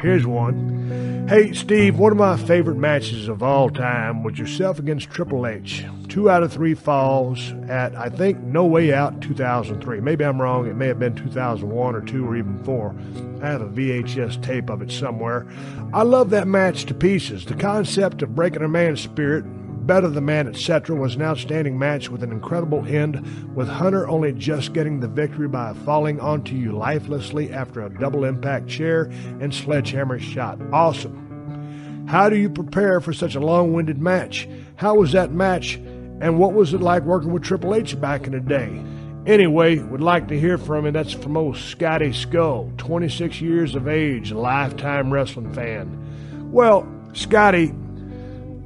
Here's one. Hey, Steve, one of my favorite matches of all time was yourself against Triple H. Two out of three falls at, I think, No Way Out 2003. Maybe I'm wrong. It may have been 2001 or 2 or even 4. I have a VHS tape of it somewhere. I love that match to pieces. The concept of breaking a man's spirit, Better the Man, etc., was an outstanding match with an incredible end, with Hunter only just getting the victory by falling onto you lifelessly after a double impact chair and sledgehammer shot. Awesome. How do you prepare for such a long winded match? How was that match, and what was it like working with Triple H back in the day? Anyway, would like to hear from you. That's from old Scotty Skull, 26 years of age, lifetime wrestling fan. Well, Scotty,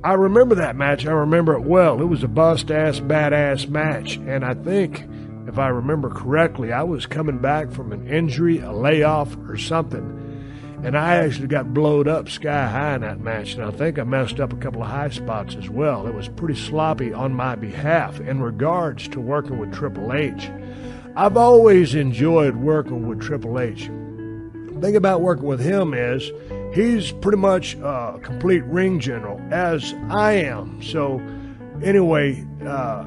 I remember that match. I remember it well. It was a bust ass, badass match. And I think, if I remember correctly, I was coming back from an injury, a layoff, or something. And I actually got blowed up sky high in that match. And I think I messed up a couple of high spots as well. It was pretty sloppy on my behalf in regards to working with Triple H. I've always enjoyed working with Triple H. The thing about working with him is he's pretty much a complete ring general, as I am. So, anyway, uh,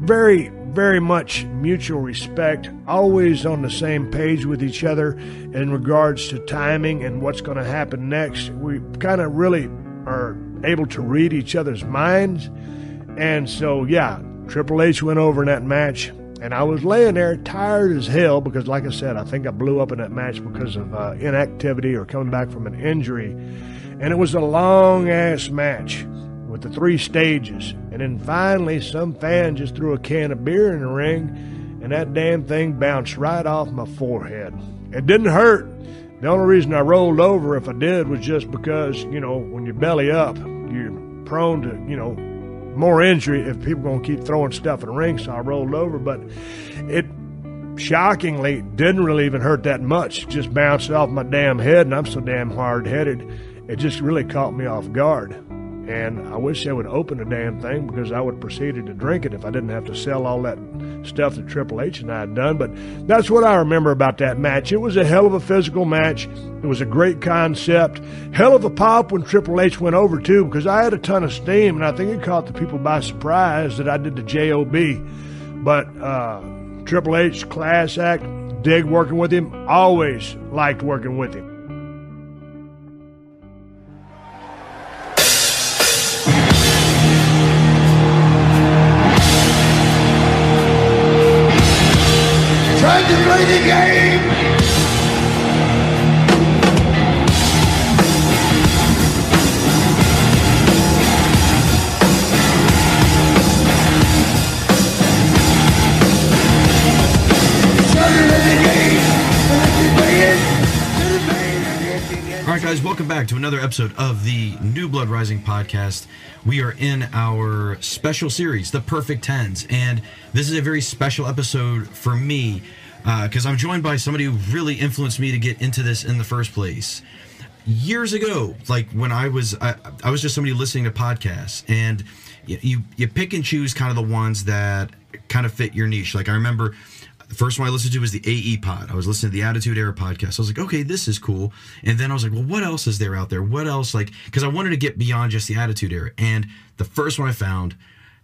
very, very much mutual respect, always on the same page with each other in regards to timing and what's going to happen next. We kind of really are able to read each other's minds. And so, yeah, Triple H went over in that match and I was laying there tired as hell because, like I said, I think I blew up in that match because of uh, inactivity or coming back from an injury. And it was a long ass match with the three stages. And then finally, some fan just threw a can of beer in the ring, and that damn thing bounced right off my forehead. It didn't hurt. The only reason I rolled over, if I did, was just because, you know, when you belly up, you're prone to, you know, more injury if people going to keep throwing stuff in the ring. So I rolled over, but it shockingly didn't really even hurt that much. It just bounced off my damn head, and I'm so damn hard headed. It just really caught me off guard. And I wish they would open the damn thing because I would have proceeded to drink it if I didn't have to sell all that stuff that Triple H and I had done. But that's what I remember about that match. It was a hell of a physical match. It was a great concept. Hell of a pop when Triple H went over, too, because I had a ton of steam, and I think it caught the people by surprise that I did the JOB. But uh, Triple H, class act, dig working with him, always liked working with him. Trying to play the game. Guys, welcome back to another episode of the New Blood Rising podcast. We are in our special series, The Perfect Tens, and this is a very special episode for me uh, because I'm joined by somebody who really influenced me to get into this in the first place. Years ago, like when I was, I, I was just somebody listening to podcasts, and you, you you pick and choose kind of the ones that kind of fit your niche. Like I remember the first one I listened to was the AE Pod. I was listening to the Attitude Era podcast. I was like, okay, this is cool. And then I was like, well, what else is there out there? What else? Like, because I wanted to get beyond just the Attitude Era. And the first one I found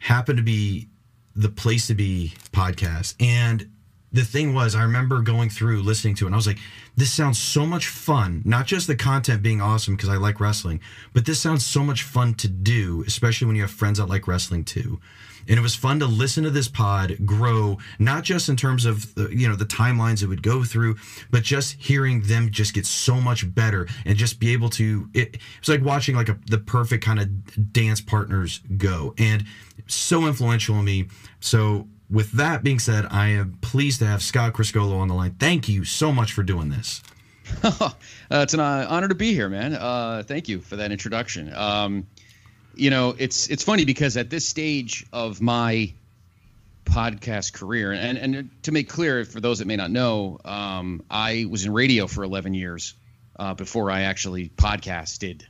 happened to be the Place to Be podcast. And the thing was, I remember going through listening to it, and I was like, this sounds so much fun. Not just the content being awesome because I like wrestling, but this sounds so much fun to do, especially when you have friends that like wrestling too. And it was fun to listen to this pod grow, not just in terms of the, you know the timelines it would go through, but just hearing them just get so much better and just be able to. It, it was like watching like a, the perfect kind of dance partners go, and so influential in me. So with that being said, I am pleased to have Scott Criscuolo on the line. Thank you so much for doing this. uh, it's an uh, honor to be here, man. Uh, thank you for that introduction. Um, you know, it's it's funny because at this stage of my podcast career, and and to make clear for those that may not know, um, I was in radio for 11 years uh, before I actually podcasted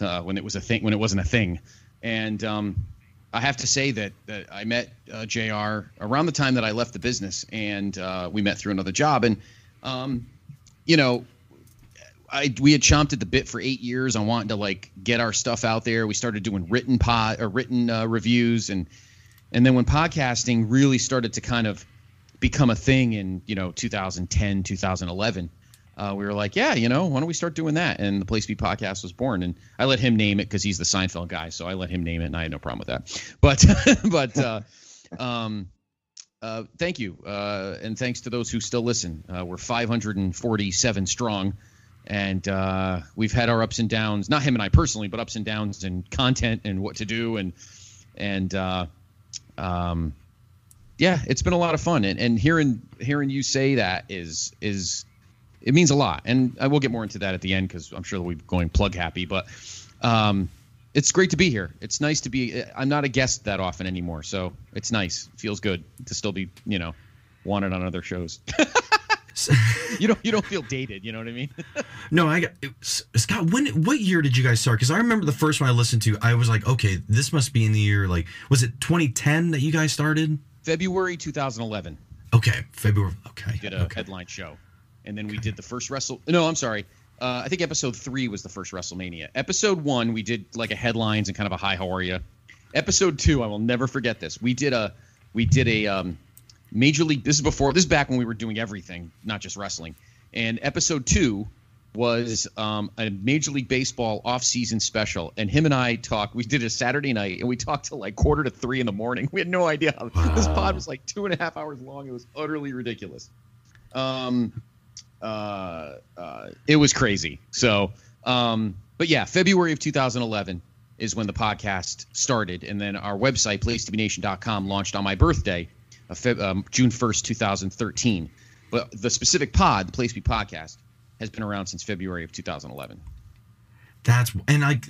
uh, when it was a thing when it wasn't a thing, and um, I have to say that, that I met uh, Jr. around the time that I left the business, and uh, we met through another job, and um, you know, I we had chomped at the bit for eight years on wanting to like get our stuff out there. We started doing written pod or written uh, reviews, and and then when podcasting really started to kind of become a thing in you know 2010, 2011. Uh, we were like, yeah, you know, why don't we start doing that? And the Place Be podcast was born. And I let him name it because he's the Seinfeld guy, so I let him name it, and I had no problem with that. But but uh, um, uh, thank you, uh, and thanks to those who still listen. Uh, we're 547 strong, and uh, we've had our ups and downs. Not him and I personally, but ups and downs in content and what to do, and and uh, um, yeah, it's been a lot of fun. And, and hearing hearing you say that is is it means a lot. And I will get more into that at the end because I'm sure we'll be going plug happy. But um, it's great to be here. It's nice to be. I'm not a guest that often anymore, so it's nice. Feels good to still be, you know, wanted on other shows. you don't you don't feel dated. You know what I mean? No, I got Scott. When what year did you guys start? Because I remember the first one I listened to, I was like, okay, this must be in the year like was it 2010 that you guys started? February 2011. Okay, February. Okay, We did a okay. headline show, and then we did the first wrestle. No, I'm sorry. Uh, I think episode three was the first WrestleMania. Episode one, we did like a headlines and kind of a hi, how are you? Episode two, I will never forget this. We did a we did a um, major league. This is before. This is back when we were doing everything, not just wrestling. And episode two was um, a Major League Baseball off-season special, and him and I talked. We did it a Saturday night, and we talked till like quarter to three in the morning. We had no idea. How, This pod was like two and a half hours long. It was utterly ridiculous. Um, uh, uh, it was crazy. So, um, but yeah, February of 2011 is when the podcast started, and then our website, placetobenation.com, launched on my birthday, Um, June 1st, 2013. But the specific pod, the Place Be podcast, has been around since February of 2011. That's and like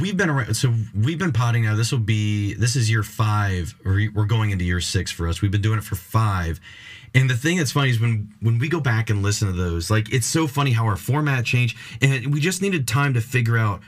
we've been around. So we've been potting now. This will be this is year five, or we're going into year six for us. We've been doing it for five. And the thing that's funny is when when we go back and listen to those, like it's so funny how our format changed, and we just needed time to figure out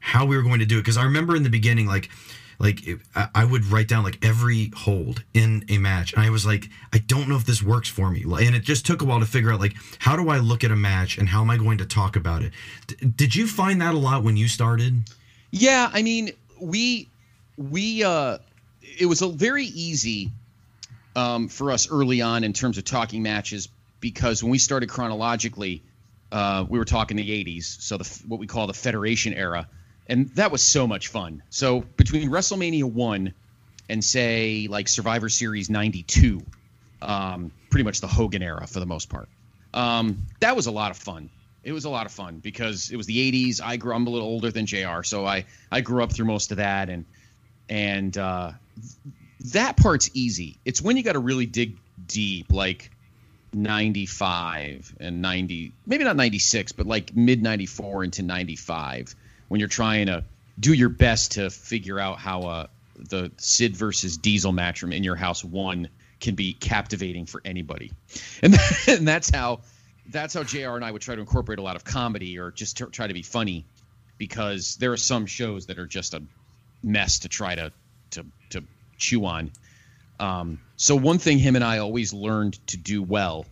how we were going to do it. Because I remember in the beginning, like like it, I, would write down like every hold in a match, and I was like, I don't know if this works for me, and it just took a while to figure out like how do I look at a match and how am I going to talk about it. D- did you find that a lot when you started? Yeah, I mean, we we uh it was a very easy um for us early on in terms of talking matches because when we started chronologically, uh we were talking the 80s, so the what we call the Federation era, and that was so much fun. So between WrestleMania 1 and say like Survivor Series 92, um pretty much the Hogan era for the most part. Um that was a lot of fun. It was a lot of fun because it was the 80s i grew i'm a little older than jr so i i grew up through most of that. And and uh that part's easy. It's when you got to really dig deep like 95 and 90 maybe not 96 but like mid 94 into 95 when you're trying to do your best to figure out how uh the sid versus diesel match from in your house one can be captivating for anybody and, and that's how that's how JR and I would try to incorporate a lot of comedy or just to try to be funny because there are some shows that are just a mess to try to to to chew on. Um, so one thing him and I always learned to do well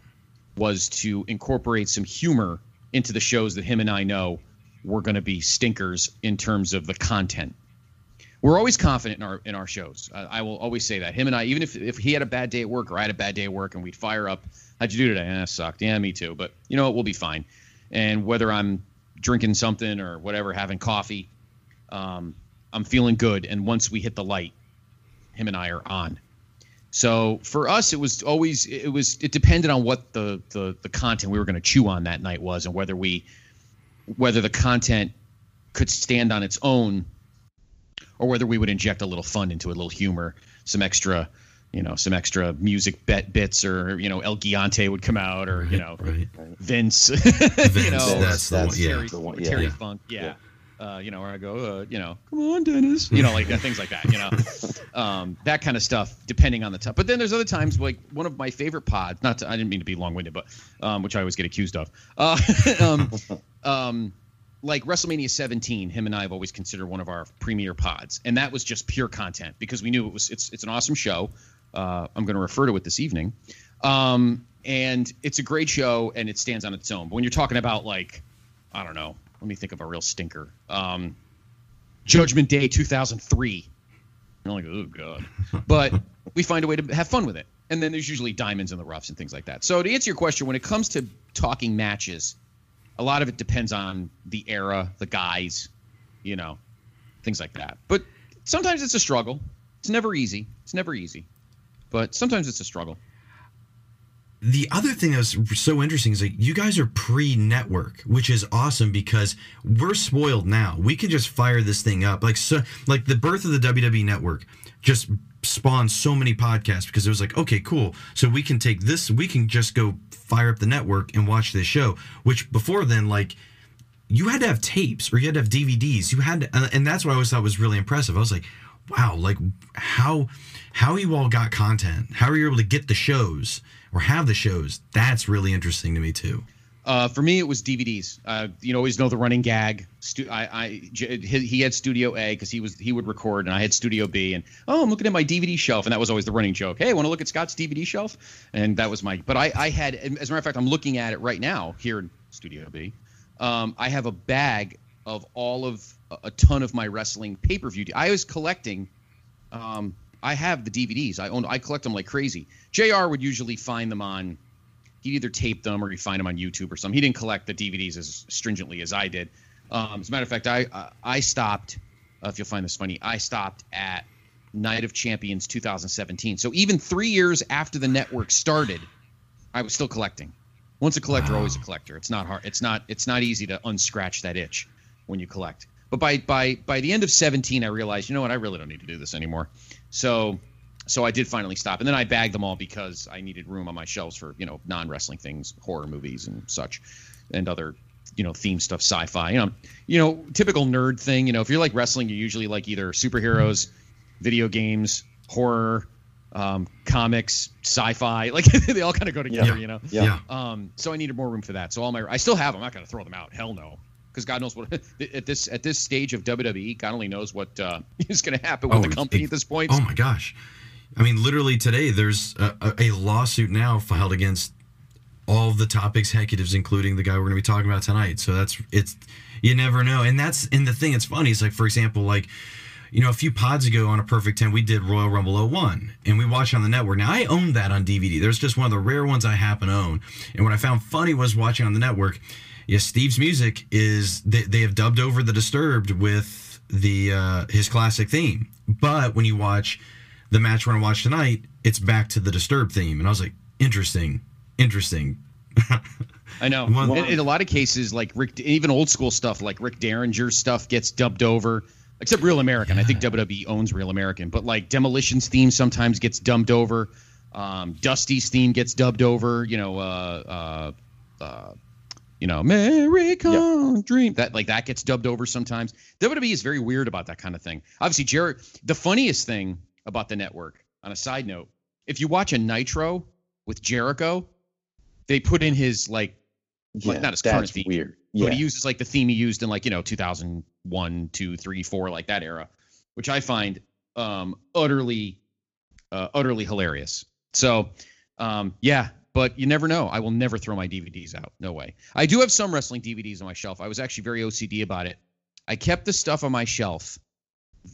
was to incorporate some humor into the shows that him and I know were going to be stinkers in terms of the content. We're always confident in our in our shows. Uh, I will always say that him and I, even if if he had a bad day at work or I had a bad day at work, and we'd fire up, how'd you do today? Eh, sucked. Yeah, me too. But you know what? We'll be fine. And whether I'm drinking something or whatever, having coffee, um, I'm feeling good. And once we hit the light, him and I are on. So for us, it was always it was it depended on what the the the content we were going to chew on that night was, and whether we whether the content could stand on its own or whether we would inject a little fun into it, a little humor, some extra, you know, some extra music bet bits, or you know, El Giante would come out, or you know, right. Vince, you Vince, know, that's the one. Terry, The one- Terry yeah. Funk, yeah. Uh, you know, where I go, uh, you know, come on, Dennis, you know, like that, things like that, you know, um, that kind of stuff, depending on the time. But then there's other times, like one of my favorite pods. Not, to, I didn't mean to be long-winded, but um, which I always get accused of. Uh, um, um, like WrestleMania 17, him and I have always considered one of our premier pods, and that was just pure content because we knew it was it's it's an awesome show. Uh, I'm going to refer to it this evening, um, and it's a great show and it stands on its own. But when you're talking about like I don't know. Let me think of a real stinker. Um, Judgment Day 2003. I'm like, oh god. But we find a way to have fun with it. And then there's usually diamonds in the roughs and things like that. So to answer your question, when it comes to talking matches, a lot of it depends on the era, the guys, you know, things like that. But sometimes it's a struggle. It's never easy. It's never easy. But sometimes it's a struggle. the other thing that was so interesting is like you guys are pre-network, which is awesome because we're spoiled now. We can just fire this thing up. Like so like the birth of the WWE network just spawned so many podcasts because it was like, okay, cool. So we can take this, we can just go fire up the network and watch this show. Which before then, like you had to have tapes or you had to have DVDs. You had to, uh, and that's what I always thought was really impressive. I was like, wow, like how how you all got content, how are you able to get the shows or have the shows? That's really interesting to me too. Uh, for me, it was DVDs. Uh, you always know the running gag. Stu- I, I, J- he he had Studio A because he was he would record, and I had Studio B. And oh, I'm looking at my DVD shelf, and that was always the running joke. Hey, want to look at Scott's DVD shelf? And that was my. But I, I had, as a matter of fact, I'm looking at it right now here in Studio B. Um, I have a bag of all of a ton of my wrestling pay per view. I was collecting. Um, I have the DVDs. I own. I collect them like crazy. Jr. would usually find them on he'd either tape them or he'd find them on YouTube or something. He didn't collect the DVDs as stringently as I did. Um, as a matter of fact, I I, I stopped. Uh, if you'll find this funny, I stopped at Night of Champions 2017. So even three years after the network started, I was still collecting. Once a collector, always a collector. It's not hard. It's not. It's not easy to unscratch that itch when you collect. But by by by the end of 17, I realized, you know what, I really don't need to do this anymore. So so I did finally stop, and then I bagged them all because I needed room on my shelves for you know non wrestling things, horror movies and such, and other you know theme stuff, sci-fi. You know, you know, typical nerd thing. You know, if you're like wrestling, you're usually like either superheroes, video games, horror, um, comics, sci-fi. Like they all kind of go together. Yeah. You know. Yeah. Um, so I needed more room for that. So all my I still have them. I'm not going to throw them out. Hell no. Because God knows what at this at this stage of WWE, God only knows what uh, is going to happen with Oh, the company it- at this point. Oh my gosh. I mean, literally today, there's a, a, lawsuit now filed against all the top executives, including the guy we're going to be talking about tonight. So that's it's you never know, and that's and the thing. It's funny. It's like for example, like you know, a few pods ago on a perfect ten, we did Royal Rumble 01, and we watched on the network. Now I own that on DVD. There's just one of the rare ones I happen to own. And what I found funny was watching on the network. Yes, Steve's music is they, they have dubbed over the Disturbed with the uh, his classic theme. But when you watch the match we're gonna watch tonight, it's back to the Disturbed theme, and I was like, interesting, interesting. I know. One- in, in a lot of cases, like Rick, even old school stuff, like Rick Derringer stuff gets dubbed over. Except Real American. I think WWE owns Real American, but like Demolition's theme sometimes gets dubbed over. Um, Dusty's theme gets dubbed over. You know, uh, uh, uh, you know, American Dream. That like that gets dubbed over sometimes. WWE is very weird about that kind of thing. Obviously, Jared. The funniest thing about the network, on a side note, if you watch a Nitro with Jericho, they put in his like Yeah, not his current theme, weird. Yeah. but he uses like the theme he used in like you know 2001 2 3 4 like that era which i find um utterly uh, utterly hilarious. So um yeah but you never know. I will never throw my dvds out. No way. I do have some wrestling dvds on my shelf. I was actually very ocd about it. I kept the stuff on my shelf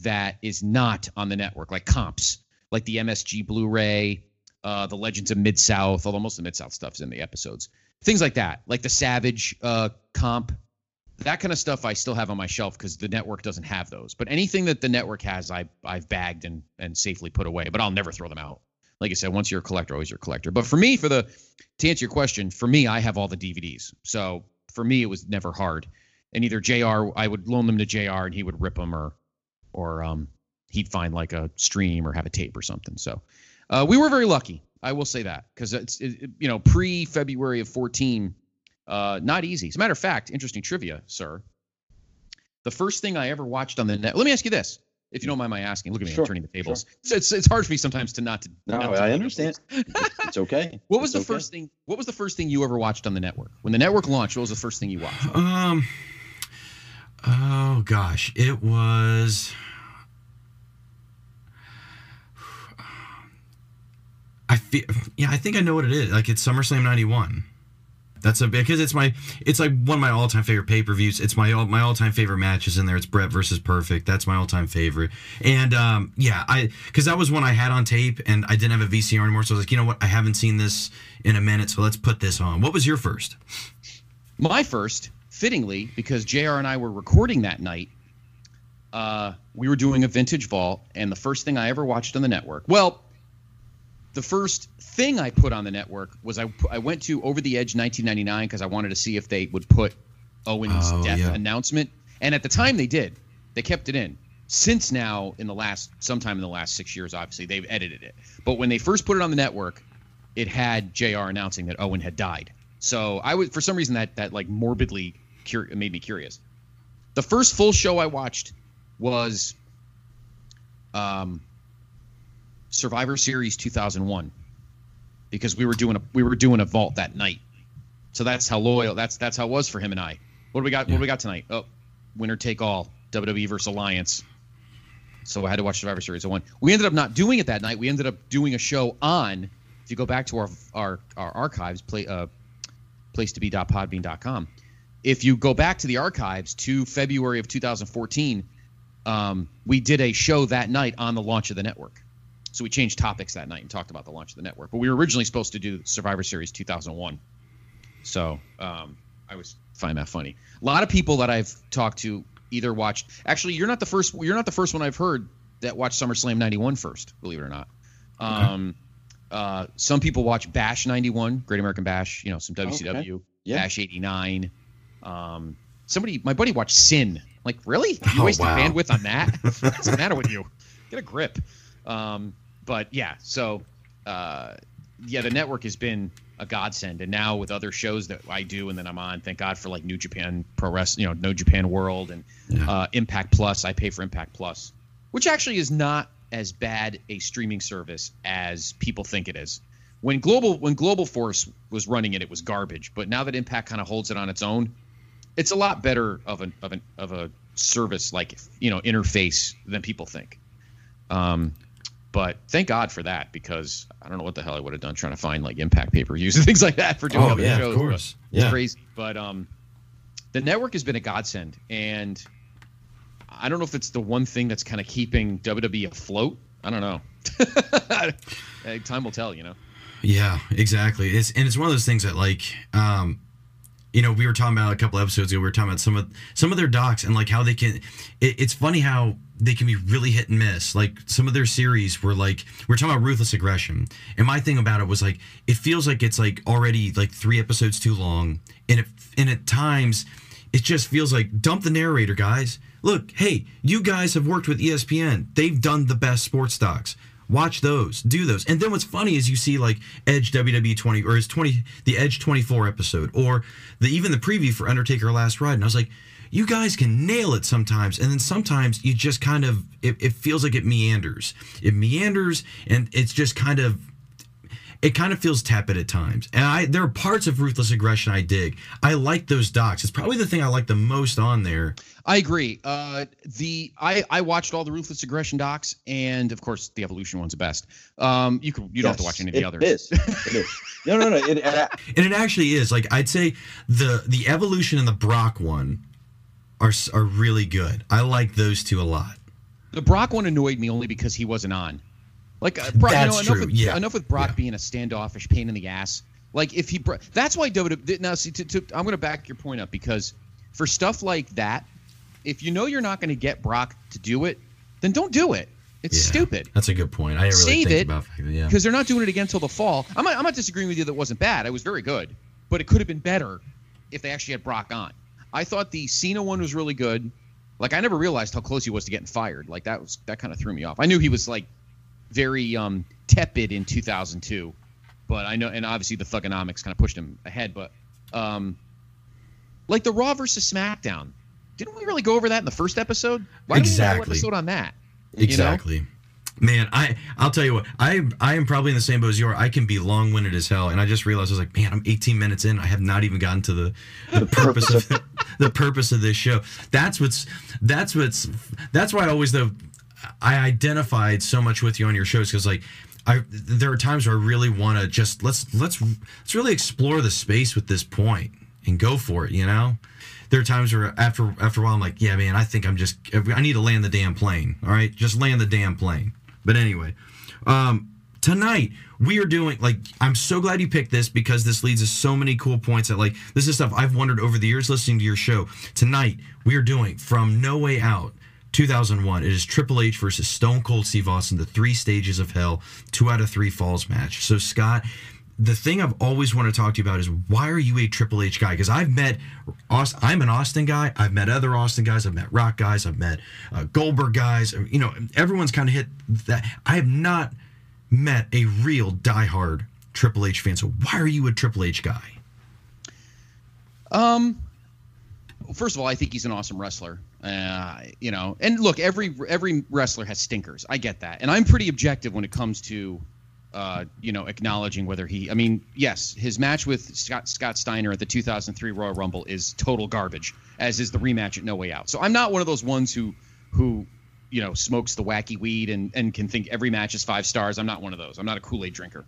that is not on the network like comps like the msg blu-ray uh the legends of mid south although most of the mid south stuff's in the episodes things like that, like the Savage uh, comp, that kind of stuff. I still have on my shelf because the network doesn't have those. But anything that the network has, I I've bagged and and safely put away. But I'll never throw them out. Like I said, once you're a collector, always you're a collector. But for me, for the to answer your question, for me, I have all the DVDs. So for me, it was never hard. And either Jr. I would loan them to Jr. and he would rip them, or or um he'd find like a stream or have a tape or something. So uh, we were very lucky. I will say that because it's it, it- you know pre February of 14, uh, not easy. As a matter of fact, interesting trivia, sir. The first thing I ever watched on the net. Let me ask you this, if you don't mind my asking. Look at me, Sure, I'm turning the tables. It's, it's it's hard for me sometimes to not to. No, not to I understand. It's, it's okay. What was It's the okay. first thing? What was the first thing you ever watched on the network? When the network launched, what was the first thing you watched? Um. Oh gosh, it was. I feel. Yeah, I think I know what it is. Like it's SummerSlam '91. That's a because it's my it's like one of my all time favorite pay per views. It's my all my all time favorite matches in there. It's Bret versus Perfect. That's my all time favorite. And um, yeah, I because that was one I had on tape and I didn't have a VCR anymore. So I was like, you know what, I haven't seen this in a minute, so let's put this on. What was your first? My first, fittingly, because JR and I were recording that night, uh, we were doing a vintage vault, and the first thing I ever watched on the network. Well, the first thing I put on the network was I I went to Over the Edge 1999 because I wanted to see if they would put Owen's Oh, death yeah. announcement, and at the time they did. They kept it in. Since now, in the last sometime in the last six years, obviously they've edited it. But when they first put it on the network, it had Jr. announcing that Owen had died. So I was for some reason that that like morbidly cur- made me curious. The first full show I watched was um, Survivor Series 2001 because we were doing a we were doing a vault that night. So that's how loyal that's that's how it was for him and I. What do we got? What do we got tonight? Oh, winner take all. WWE versus Alliance. So I had to watch Survivor Series 01. We ended up not doing it that night. We ended up doing a show on. If you go back to our our, our archives, play uh, place to be.podbean.com. If you go back to the archives to February of 2014, um, we did a show that night on the launch of the network. So we changed topics that night and talked about the launch of the network. But we were originally supposed to do Survivor Series 2001. So um, I was find that funny. A lot of people that I've talked to either watched. Actually, you're not the first. You're not the first one I've heard that watched SummerSlam 91 first. Believe it or not. Um, uh, some people watch Bash 91, Great American Bash. You know, some WCW. Yeah. Bash 89. Um, somebody, my buddy watched Sin. Like, really? You Oh, wasted wow. bandwidth on that? What's the matter with you? Get a grip. Um, but yeah, so uh, yeah, the network has been a godsend, and now with other shows that I do and then I'm on, thank God for like New Japan Pro Wrestling, you know, New Japan World and Yeah. uh, Impact Plus. I pay for Impact Plus, which actually is not as bad a streaming service as people think it is. When Global when Global Force was running it, it was garbage. But now that Impact kind of holds it on its own, it's a lot better of an of an of a service like you know interface than people think. Um, but thank God for that because I don't know what the hell I would have done trying to find like impact pay per views and things like that for doing Oh, other yeah, of shows. course. but It's Yeah. crazy. But um, the network has been a godsend, and I don't know if it's the one thing that's kind of keeping WWE afloat. I don't know. Time will tell, you know. Yeah, exactly. It's and it's one of those things that like um you know, we were talking about a couple episodes ago. We were talking about some of some of their docs and like how they can. It, it's funny how they can be really hit and miss. Like some of their series were like we are talking about ruthless aggression, and my thing about it was like it feels like it's like already like three episodes too long, and it and at times it just feels like dump the narrator, guys. Look, hey, you guys have worked with ESPN. They've done the best sports docs. Watch those, do those, and then what's funny is you see like Edge WWE 20 or his 20 the Edge 24 episode or the even the preview for Undertaker Last Ride, and I was like, you guys can nail it sometimes, and then sometimes you just kind of it, it feels like it meanders, it meanders, and it's just kind of it kind of feels tepid at times. And I there are parts of Ruthless Aggression I dig. I like those docs. It's probably the thing I like the most on there. I agree. Uh, the I, I watched all the Ruthless Aggression docs, and of course the Evolution one's the best. Um, you could you don't have to watch any of the it others. Is. It is. No, no, no. It, it, And it actually is. Like I'd say the the Evolution and the Brock one are s- are really good. I like those two a lot. The Brock one annoyed me only because he wasn't on. Like uh, Brock, That's you know, enough true, With, yeah. Enough with Brock Yeah. being a standoffish pain in the ass. Like if he, that's why WWE. Now, see, to, to, I'm going to back your point up because for stuff like that, if you know you're not going to get Brock to do it, then don't do it. It's Yeah, stupid. That's a good point. I didn't really Save think it, about that. Yeah. because they're not doing it again until the fall. I'm not, I'm not disagreeing with you that it wasn't bad. It was very good, but it could have been better if they actually had Brock on. I thought the Cena one was really good. Like I never realized how close he was to getting fired. Like that was that kind of threw me off. I knew he was like very um, tepid in 2002, but I know, and obviously the thuganomics kind of pushed him ahead. But um, like the Raw versus SmackDown, didn't we really go over that in the first episode? Why didn't we have an episode on that? you know? Exactly. Man, I I'll tell you what, I I am probably in the same boat as you are. I can be long winded as hell, and I just realized I was like, man, I'm 18 minutes in. I have not even gotten to the the purpose of the purpose of this show. That's what's that's what's that's why I always though I identified so much with you on your shows because like. I there are times where I really want to just let's let's let's really explore the space with this point and go for it. You know, there are times where after after a while I'm like, yeah, man, I think I'm just I need to land the damn plane. All right, just land the damn plane. But anyway, um, tonight we are doing like I'm so glad you picked this because this leads to so many cool points that like this is stuff I've wondered over the years listening to your show. Tonight we are doing from No Way Out 2001. It is Triple H versus Stone Cold Steve Austin, the three stages of hell, two out of three falls match. So Scott, the thing I've always wanted to talk to you about is why are you a Triple H guy? Because I've met, I'm an Austin guy. I've met other Austin guys. I've met Rock guys. I've met uh, Goldberg guys. You know, everyone's kind of hit that. I have not met a real diehard Triple H fan. So why are you a Triple H guy? Um, first of all, I think he's an awesome wrestler. Uh, you know, and look, every every wrestler has stinkers. I get that, and I'm pretty objective when it comes to, uh, you know, acknowledging whether he. I mean, yes, his match with Scott Scott Steiner at the 2003 Royal Rumble is total garbage, as is the rematch at No Way Out. So I'm not one of those ones who who you know smokes the wacky weed and and can think every match is five stars. I'm not one of those. I'm not a Kool Aid drinker,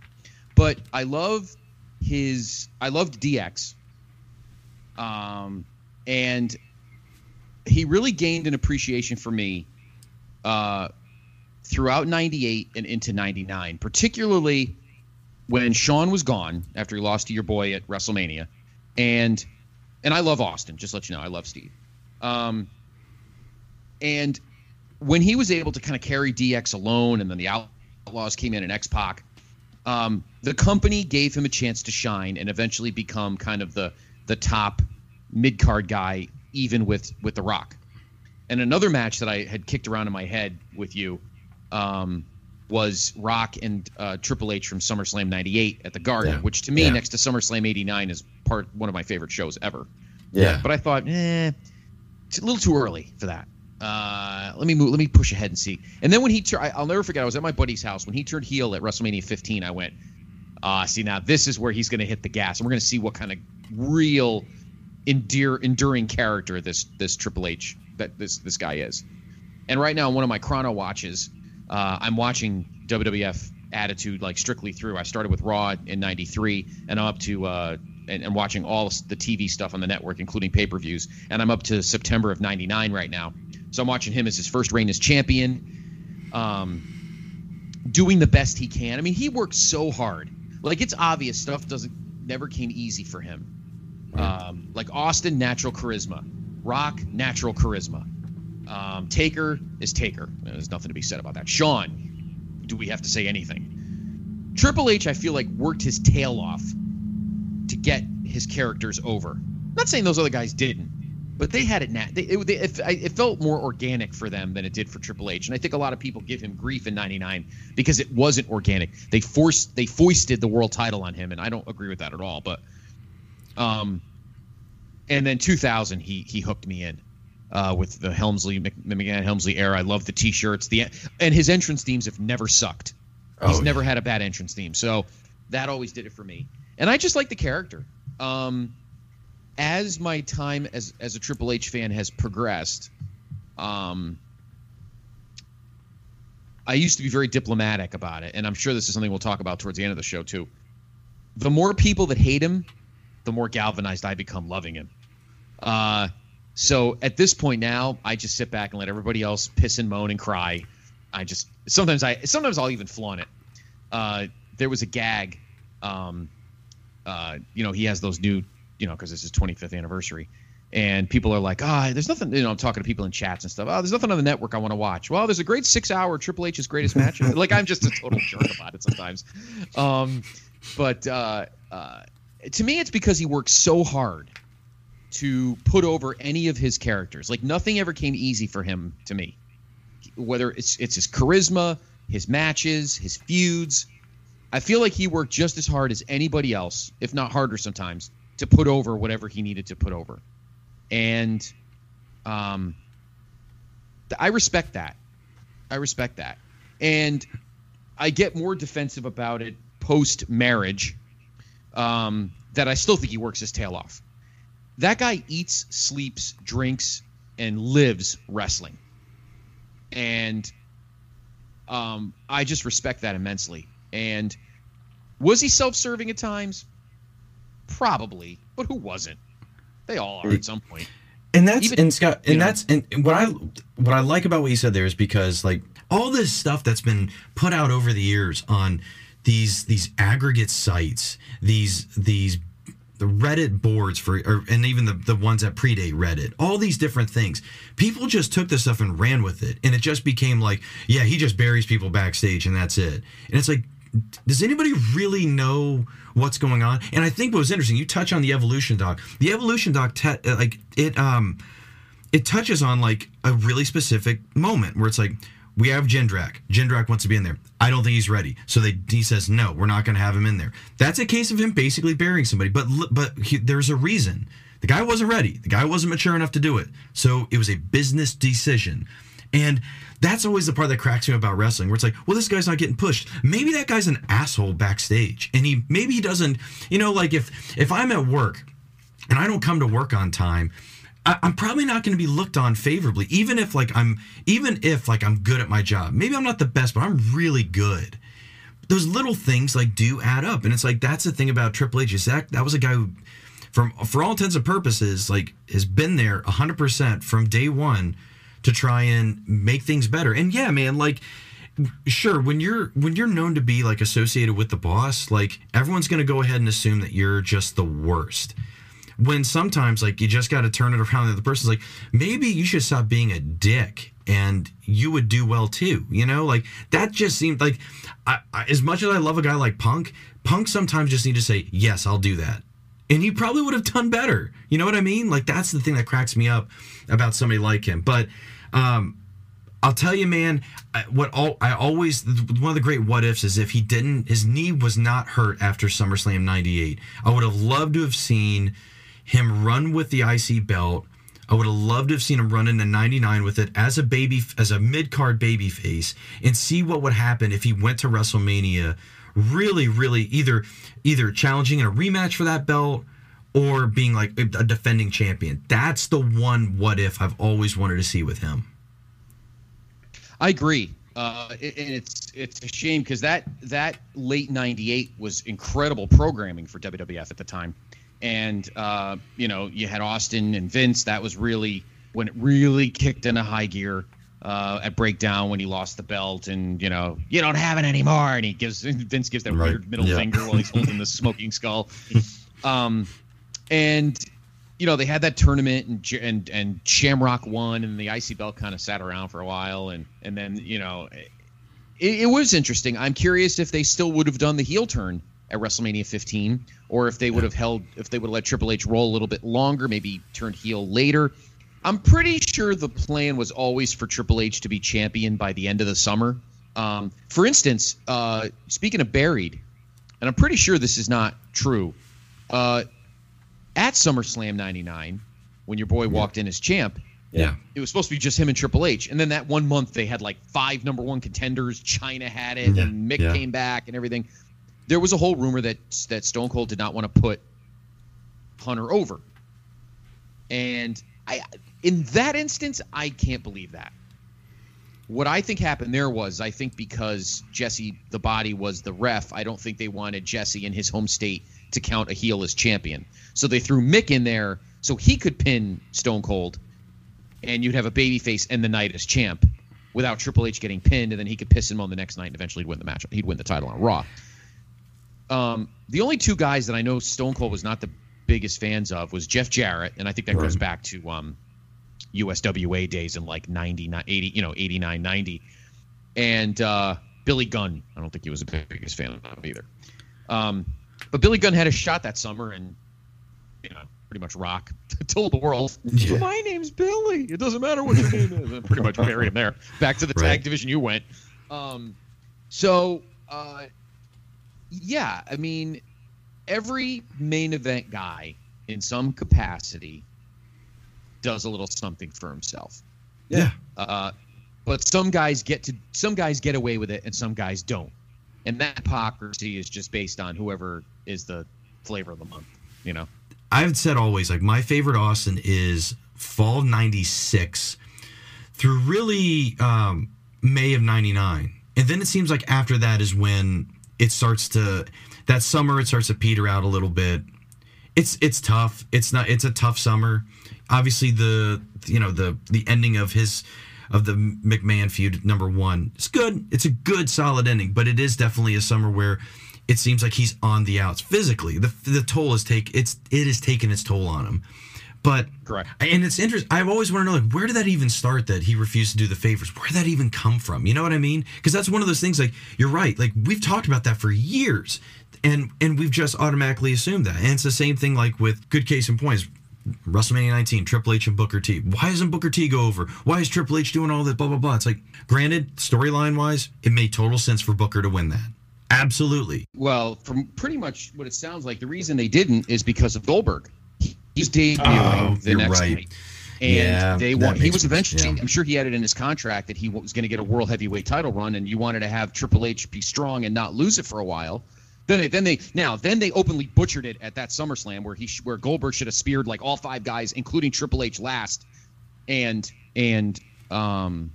but I love his. I loved DX. Um, and he really gained an appreciation for me uh, throughout 98 and into 99 particularly when Shawn was gone after he lost to your boy at WrestleMania. And and I love Austin just let you know I love Steve. Um, and when he was able to kind of carry DX alone and then the Outlaws came in and X-Pac um, the company gave him a chance to shine and eventually become kind of the the top mid card guy even with with The Rock. And another match that I had kicked around in my head with you um, was Rock and uh, Triple H from SummerSlam '98 at the Garden, Yeah. which to me, Yeah. next to SummerSlam '89, is part one of my favorite shows ever. Yeah. But I thought, eh, it's a little too early for that. Uh, let me move. Let me push ahead and see. And then when he turned, I'll never forget. I was at my buddy's house when he turned heel at WrestleMania 15. I went, ah, see now this is where he's going to hit the gas, and we're going to see what kind of real, endear, enduring character this this Triple H that this this guy is. And right now, on one of my chrono watches, uh, I'm watching WWF Attitude like strictly through. I started with Raw in '93, and I'm up to uh, and, and watching all the TV stuff on the network, including pay-per-views. And I'm up to September of '99 right now. So I'm watching him as his first reign as champion, um, doing the best he can. I mean, he worked so hard. Like it's obvious stuff doesn't never came easy for him. Um, like Austin, natural charisma. Rock, natural charisma. Um, Taker is Taker. There's nothing to be said about that. Shawn, do we have to say anything? Triple H, I feel like worked his tail off to get his characters over. Not saying those other guys didn't, but they had it. Nat- they, it, it, it felt more organic for them than it did for Triple H, and I think a lot of people give him grief in '99 because it wasn't organic. They forced, they foisted the world title on him, and I don't agree with that at all. But, um, and then 2000, he he hooked me in. Uh, with the Helmsley Mc- McMahon Helmsley era, I love the T-shirts. The and his entrance themes have never sucked. He's Oh, never had a bad entrance theme, so that always did it for me. And I just like the character. Um, as my time as as a Triple H fan has progressed, um, I used to be very diplomatic about it, and I'm sure this is something we'll talk about towards the end of the show too. The more people that hate him, the more galvanized I become loving him. Uh, so at this point now, I just sit back and let everybody else piss and moan and cry. I just sometimes I sometimes I'll even flaunt it. Uh, there was a gag. Um, uh, you know, he has those new, you know, because it's his 25th anniversary, and people are like, ah, there's nothing. You know, I'm talking to people in chats and stuff. Oh, there's nothing on the network I want to watch. Well, there's a great six-hour Triple H's greatest match. like I'm just a total jerk about it sometimes. Um, but uh, uh, to me, it's because he works so hard to put over any of his characters. Like nothing ever came easy for him to me. Whether it's it's his charisma, his matches, his feuds. I feel like he worked just as hard as anybody else, if not harder sometimes, to put over whatever he needed to put over. And um I respect that. I respect that. And I get more defensive about it post marriage. Um, that I still think he works his tail off. That guy eats, sleeps, drinks, and lives wrestling. And um, I just respect that immensely. And was he self-serving at times? Probably, but who wasn't? They all are at some point. And that's Even- and Scott, and know. that's and what I what I like about what you said there is because like all this stuff that's been put out over the years on these these aggregate sites, these these the Reddit boards for or, and even the the ones that predate Reddit, all these different things. People just took this stuff and ran with it, and it just became like, yeah, he just buries people backstage, and that's it. And it's like, does anybody really know what's going on? And I think what was interesting, you touch on the evolution doc. The evolution doc, te- like it, um, it touches on like a really specific moment where it's like we have Jindrak. Jindrak wants to be in there. I don't think he's ready. So they he says no, we're not going to have him in there. That's a case of him basically burying somebody. But but he, there's a reason. The guy wasn't ready. The guy wasn't mature enough to do it. So it was a business decision. And that's always the part that cracks me about wrestling, where it's like, well, this guy's not getting pushed. Maybe that guy's an asshole backstage, and he maybe he doesn't. You know, like if if I'm at work and I don't come to work on time, I, I'm probably not going to be looked on favorably, even if like I'm even if like I'm good at my job. Maybe I'm not the best, but I'm really good. Those little things like do add up, and it's like that's the thing about Triple H is that that was a guy who, from for all intents and purposes, like has been there 100 percent from day one to try and make things better. And yeah, man, like sure when you're when you're known to be like associated with the boss like everyone's going to go ahead and assume that you're just the worst when sometimes like you just got to turn it around and the person's like maybe you should stop being a dick and you would do well too you know like that just seemed like I, I, as much as i love a guy like punk punk sometimes just need to say yes i'll do that and he probably would have done better you know what i mean like that's the thing that cracks me up about somebody like him but um I'll tell you, man. What all I always one of the great what ifs is if he didn't, his knee was not hurt after SummerSlam '98. I would have loved to have seen him run with the IC belt. I would have loved to have seen him run into '99 with it as a baby, as a mid card baby face, and see what would happen if he went to WrestleMania, really, really either either challenging in a rematch for that belt or being like a defending champion. That's the one what if I've always wanted to see with him. I agree. Uh, and it's it's a shame because that that late '98 was incredible programming for WWF at the time, and uh, you know you had Austin and Vince. That was really when it really kicked into high gear uh, at Breakdown when he lost the belt, and you know you don't have it anymore. And he gives Vince gives that Right. weird middle Yeah. finger while he's holding the smoking skull. Um, and you know they had that tournament and and and Shamrock won and the IC belt kind of sat around for a while and and then you know it, it was interesting. I'm curious if they still would have done the heel turn at WrestleMania 15 or if they would have held if they would have let Triple H roll a little bit longer, maybe turned heel later. I'm pretty sure the plan was always for Triple H to be champion by the end of the summer. Um, for instance, uh, speaking of buried, and I'm pretty sure this is not true. Uh, at SummerSlam '99, when your boy walked in as champ, Yeah. it was supposed to be just him and Triple H. And then that one month they had like five number one contenders. Chyna had it, Yeah, and Mick yeah. came back and everything. There was a whole rumor that that Stone Cold did not want to put Hunter over. And I in that instance, I can't believe that. What I think happened there was I think because Jesse the body was the ref, I don't think they wanted Jesse in his home state to count a heel as champion. So they threw Mick in there so he could pin Stone Cold and you'd have a babyface end the night as champ without Triple H getting pinned, and then he could piss him on the next night and eventually win the match. He'd win the title on Raw. Um, the only two guys that I know Stone Cold was not the biggest fans of was Jeff Jarrett, and I think that goes back to um, USWA days in like 99, 80, you know, 89, 90. And uh, Billy Gunn, I don't think he was the biggest fan of either. Um, but Billy Gunn had a shot that summer and, you know, pretty much rock told the world, Yeah. my name's Billy. It doesn't matter what your name is. And pretty much buried him there. Back to the tag division you went. Um, so, uh, yeah, I mean, every main event guy in some capacity does a little something for himself. Yeah. Uh, but some guys get to some guys get away with it and some guys don't. And that hypocrisy is just based on whoever is the flavor of the month, you know. I've said always like my favorite Austin is fall 96 through really um, May of 99. And then it seems like after that is when it starts to that summer it starts to peter out a little bit. It's it's tough. It's not. It's a tough summer. Obviously, the you know the the ending of his of the McMahon feud number one. It's good. It's a good solid ending, but it is definitely a summer where it seems like he's on the outs physically. The the toll is take it's it is taking its toll on him. But Correct. and it's interesting. I've always wanted to know, like, where did that even start? That he refused to do the favors. Where did that even come from? You know what I mean? Because that's one of those things. Like, you're right. Like, we've talked about that for years, and and we've just automatically assumed that. And it's the same thing. Like with good case in points, WrestleMania 19, Triple H and Booker T. Why doesn't Booker T go over? Why is Triple H doing all this? Blah blah blah. It's like, granted, storyline wise, it made total sense for Booker to win that. Absolutely. Well, from pretty much what it sounds like, the reason they didn't is because of Goldberg. He's debuting Oh, the next right. night. And Yeah, they want. He was eventually. yeah. I'm sure he had it in his contract that he was going to get a world heavyweight title run, and you wanted to have Triple H be strong and not lose it for a while. Then they, then they now then they openly butchered it at that SummerSlam where he where Goldberg should have speared like all five guys, including Triple H last, and and um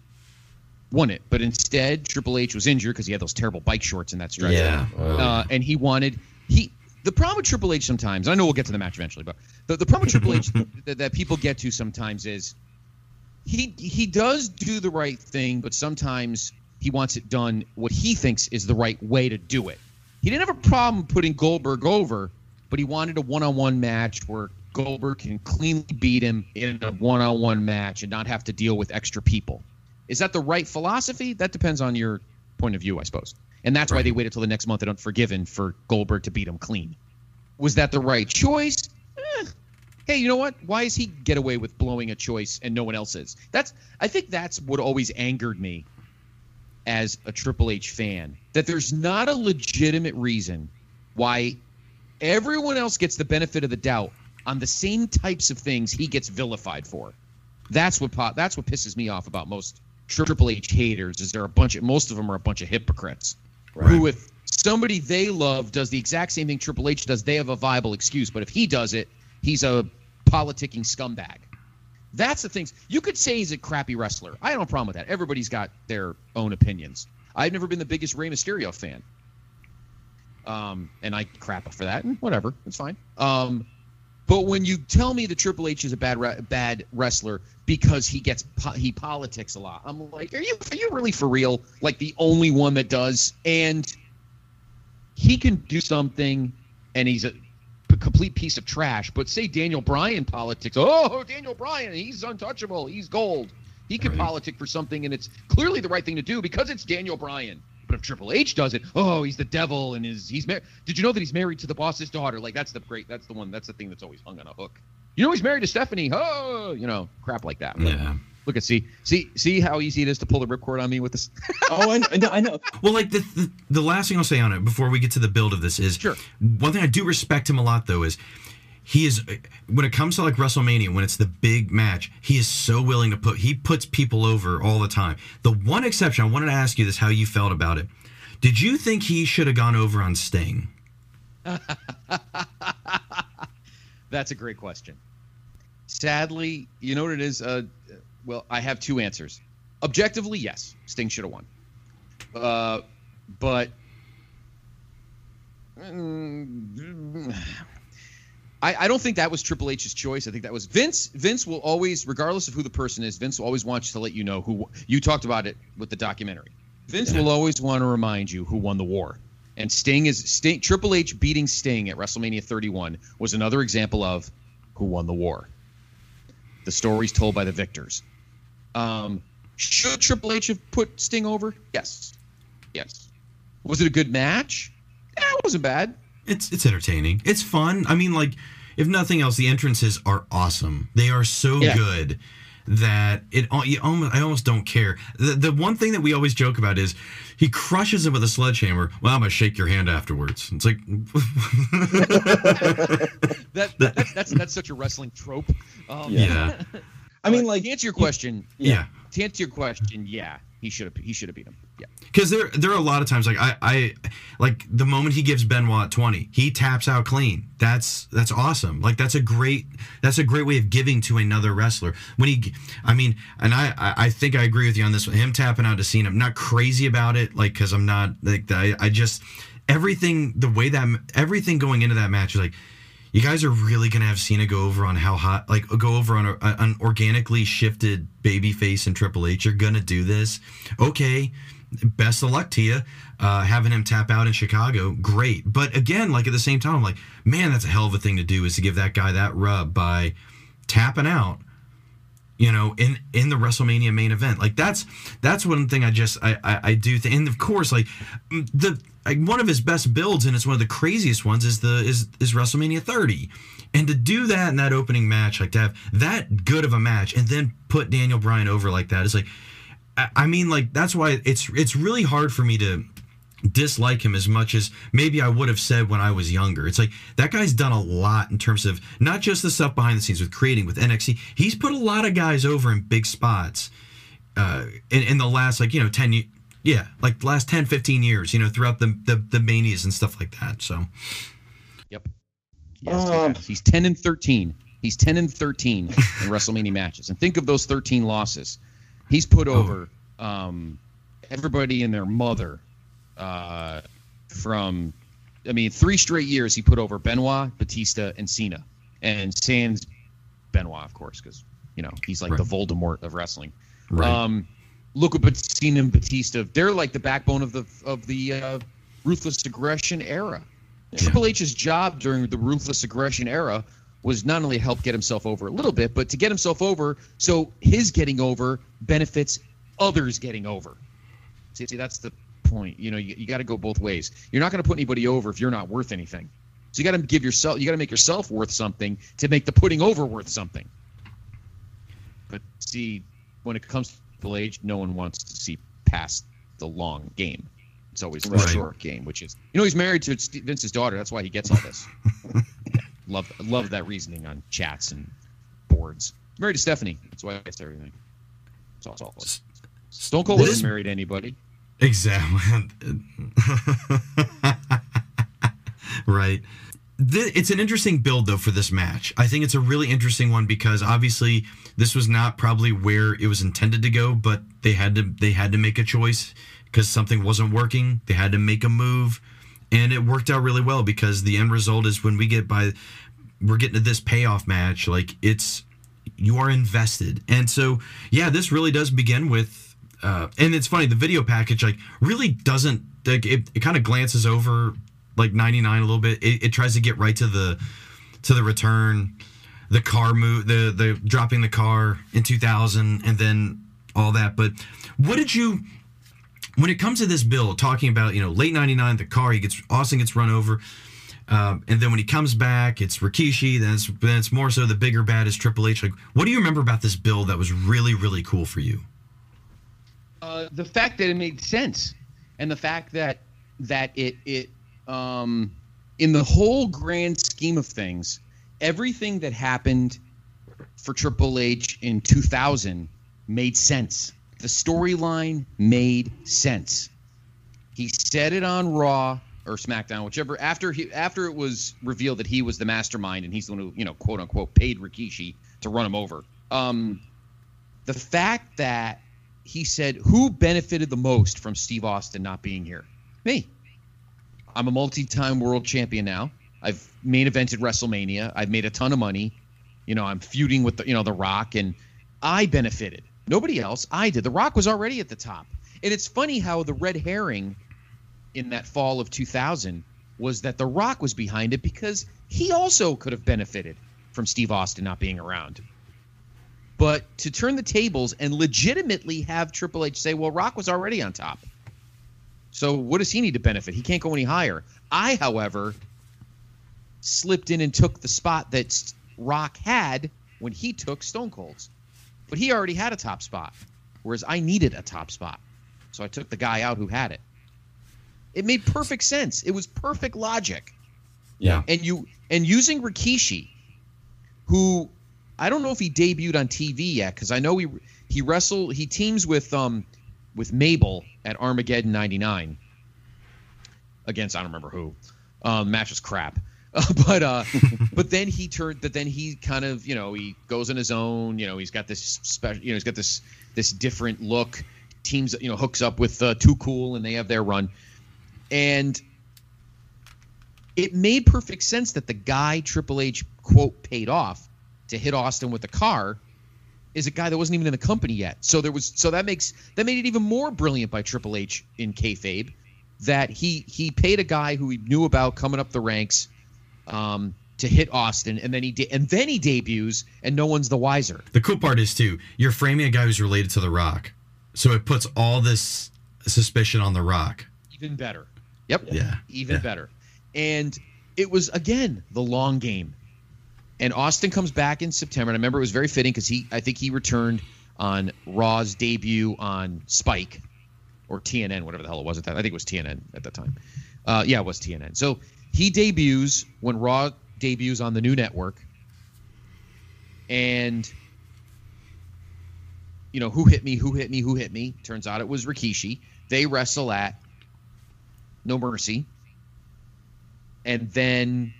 won it. But instead, Triple H was injured because he had those terrible bike shorts in that stretch. Yeah. Uh, and he wanted he. The problem with Triple H sometimes, I know we'll get to the match eventually, but the, the problem with Triple H that, that people get to sometimes is he he does do the right thing, but sometimes he wants it done what he thinks is the right way to do it. He didn't have a problem putting Goldberg over, but he wanted a one-on-one match where Goldberg can cleanly beat him in a one-on-one match and not have to deal with extra people. Is that the right philosophy? That depends on your point of view, I suppose. And that's why they waited till the next month at Unforgiven for Goldberg to beat him clean. Was that the right choice? Eh. Hey, you know what? Why is he get away with blowing a choice and no one else is? That's I think that's what always angered me as a Triple H fan. That there's not a legitimate reason why everyone else gets the benefit of the doubt on the same types of things he gets vilified for. That's what that's what pisses me off about most Triple H haters is there a bunch of most of them are a bunch of hypocrites who if somebody they love does the exact same thing Triple H does, they have a viable excuse. But if he does it, he's a politicking scumbag. That's the things you could say he's a crappy wrestler. I have no problem with that. Everybody's got their own opinions. I've never been the biggest Rey Mysterio fan. Um, and I crap for that, and whatever, it's fine. Um, but when you tell me that Triple H is a bad re- bad wrestler because he gets po- he politics a lot, I'm like, are you are you really for real? Like the only one that does, and he can do something, and he's a p- complete piece of trash. But say Daniel Bryan politics, oh Daniel Bryan, he's untouchable, he's gold. He can Right. politic for something, and it's clearly the right thing to do because it's Daniel Bryan. But if Triple H does it, oh, he's the devil, and is he's married. Did you know that he's married to the boss's daughter? Like that's the great. That's the one. That's the thing that's always hung on a hook. You know he's married to Stephanie. Oh, you know crap like that. But Yeah. Look at see see see how easy it is to pull the ripcord on me with this. Oh, I know. I know. I know. Well, like the, the the last thing I'll say on it before we get to the build of this is Sure. one thing I do respect him a lot though is he is when it comes to like WrestleMania when it's the big match he is so willing to put he puts people over all the time. The one exception I wanted to ask you this how you felt about it. Did you think he should have gone over on Sting? That's a great question. Sadly, you know what it is? Uh, well, I have two answers. Objectively, yes, Sting should have won. Uh, but Mm, I, I don't think that was Triple H's choice. I think that was Vince. Vince will always, regardless of who the person is, Vince will always want to let you know who. You talked about it with the documentary. Vince will always want to remind you who won the war. And Sting is Sting. Triple H beating Sting at WrestleMania 31 was another example of who won the war. The stories told by the victors. Um, should Triple H have put Sting over? Yes. Yes. Was it a good match? Yeah, it wasn't bad. It's it's entertaining. It's fun. I mean, like if nothing else, the entrances are awesome. They are so Yeah. good that it al- you almost I almost don't care. The the one thing that we always joke about is he crushes him with a sledgehammer. Well, I'm gonna shake your hand afterwards. It's like That, that that's, that's that's such a wrestling trope. Um, yeah, I mean, like, to answer your question, yeah. to answer your question, yeah, he should have he should have beat him. Yeah. Because there there are a lot of times like I I like the moment he gives Benoit twenty, he taps out clean. That's that's awesome. Like that's a great that's a great way of giving to another wrestler. When he, I mean, and I I, think I agree with you on this one. Him tapping out to Cena, I'm not crazy about it. Like because I'm not like I I just everything the way that everything going into that match is like you guys are really gonna have Cena go over on how hot like go over on a, an organically shifted babyface and Triple H. You're gonna do this, okay? Best of luck to you. Uh, having him tap out in Chicago, great. But again, like at the same time, I'm like, man, that's a hell of a thing to do is to give that guy that rub by tapping out you know in in the wrestlemania main event. Like that's that's one thing i just i i, I do think and of course like mm, the like one of his best builds and it's one of the craziest ones is the is is wrestlemania 30 and to do that in that opening match like to have that good of a match and then put daniel bryan over like that is like I, I mean like that's why it's it's really hard for me to dislike him as much as maybe I would have said when I was younger. It's like that guy's done a lot in terms of not just the stuff behind the scenes with creating with NXT. He's put a lot of guys over in big spots uh, in, in the last like you know 10 yeah like last 10 15 years you know throughout the the, the manias and stuff like that so Yep. Yes, Um, yes. he's 10 and 13. He's 10 and 13 in WrestleMania matches. And think of those 13 losses. He's put over um, everybody and their mother uh, from, I mean, three straight years he put over Benoit, Batista, and Cena. And sans Benoit, of course, because, you know, he's like Right. the Voldemort of wrestling. right Um, look at Cena and Batista. They're like the backbone of the of the uh, ruthless aggression era. Triple H's job during the ruthless aggression era was not only help get himself over a little bit, but to get himself over so his getting over benefits others getting over. See, see that's the point. You know, you, you got to go both ways. You're not going to put anybody over if you're not worth anything. So you got to give yourself, you got to make yourself worth something to make the putting over worth something. But see, when it comes to Triple H, no one wants to see past the long game. It's always the Right. short game, which is you know he's married to Vince's daughter. That's why he gets all this. Yeah, love love that reasoning on chats and boards. Married to Stephanie. That's why he gets everything. It's all, it's all. Stone Cold This- wasn't married to anybody. Exactly. right. It's an interesting build though for this match. I think it's a really interesting one because obviously this was not probably where it was intended to go, but they had to they had to make a choice because something wasn't working. They had to make a move, and it worked out really well because the end result is when we get by, we're getting to this payoff match. Like it's you are invested, and so yeah, this really does begin with uh, and it's funny the video package like really doesn't like it, it kind of glances over like 99 a little bit. It, it tries to get right to the to the return the car move the the dropping the car in 2000 and then all that. But what did you when it comes to this bill talking about you know late 99 the car he gets austin gets run over um, and then when he comes back it's rikishi then it's, then it's more so the bigger bad is triple h. Like what do you remember about this bill that was really really cool for you Uh, the fact that it made sense, and the fact that that it it um, in the whole grand scheme of things, everything that happened for Triple H in 2000 made sense. The storyline made sense. He said it on Raw or SmackDown, whichever. After he after it was revealed that he was the mastermind and he's the one who you know quote unquote paid Rikishi to run him over. Um, the fact that he said, Who benefited the most from Steve Austin not being here? Me. I'm a multi time world champion now. I've main evented WrestleMania. I've made a ton of money. You know, I'm feuding with the, you know, The Rock, and I benefited. Nobody else. I did. The Rock was already at the top. And it's funny how the red herring in that fall of 2000 was that The Rock was behind it because he also could have benefited from Steve Austin not being around. But to turn the tables and legitimately have Triple H say, well, Rock was already on top. So what does he need to benefit? He can't go any higher. I, however, slipped in and took the spot that Rock had when he took Stone Cold's. But he already had a top spot, whereas I needed a top spot. So I took the guy out who had it. It made perfect sense. It was perfect logic yeah and you and using Rikishi, who I don't know if he debuted on TV yet because I know he he wrestled he teams with um with Mabel at Armageddon '99 against I don't remember who. Um, match was crap, but uh, but then he turned. But then he kind of you know he goes on his own. You know he's got this special. You know he's got this this different look. Teams you know hooks up with uh, Too Cool and they have their run, and it made perfect sense that the guy Triple H quote paid off to hit Austin with the car is a guy that wasn't even in the company yet. So there was so that makes that made it even more brilliant by Triple H in kayfabe that he he paid a guy who he knew about coming up the ranks um, to hit Austin, and then he de- and then he debuts, and no one's the wiser. The cool part is too, you're framing a guy who's related to The Rock, so it puts all this suspicion on The Rock. Even better. Yep. Yeah. Even Yeah. better. And it was again the long game. And Austin comes back in September. And I remember it was very fitting because he I think he returned on Raw's debut on Spike or TNN, whatever the hell it was at that. I think it was TNN at that time. Uh, yeah, it was TNN. So he debuts when Raw debuts on the new network. And you know, who hit me, who hit me, who hit me? Turns out it was Rikishi. They wrestle at No Mercy. And then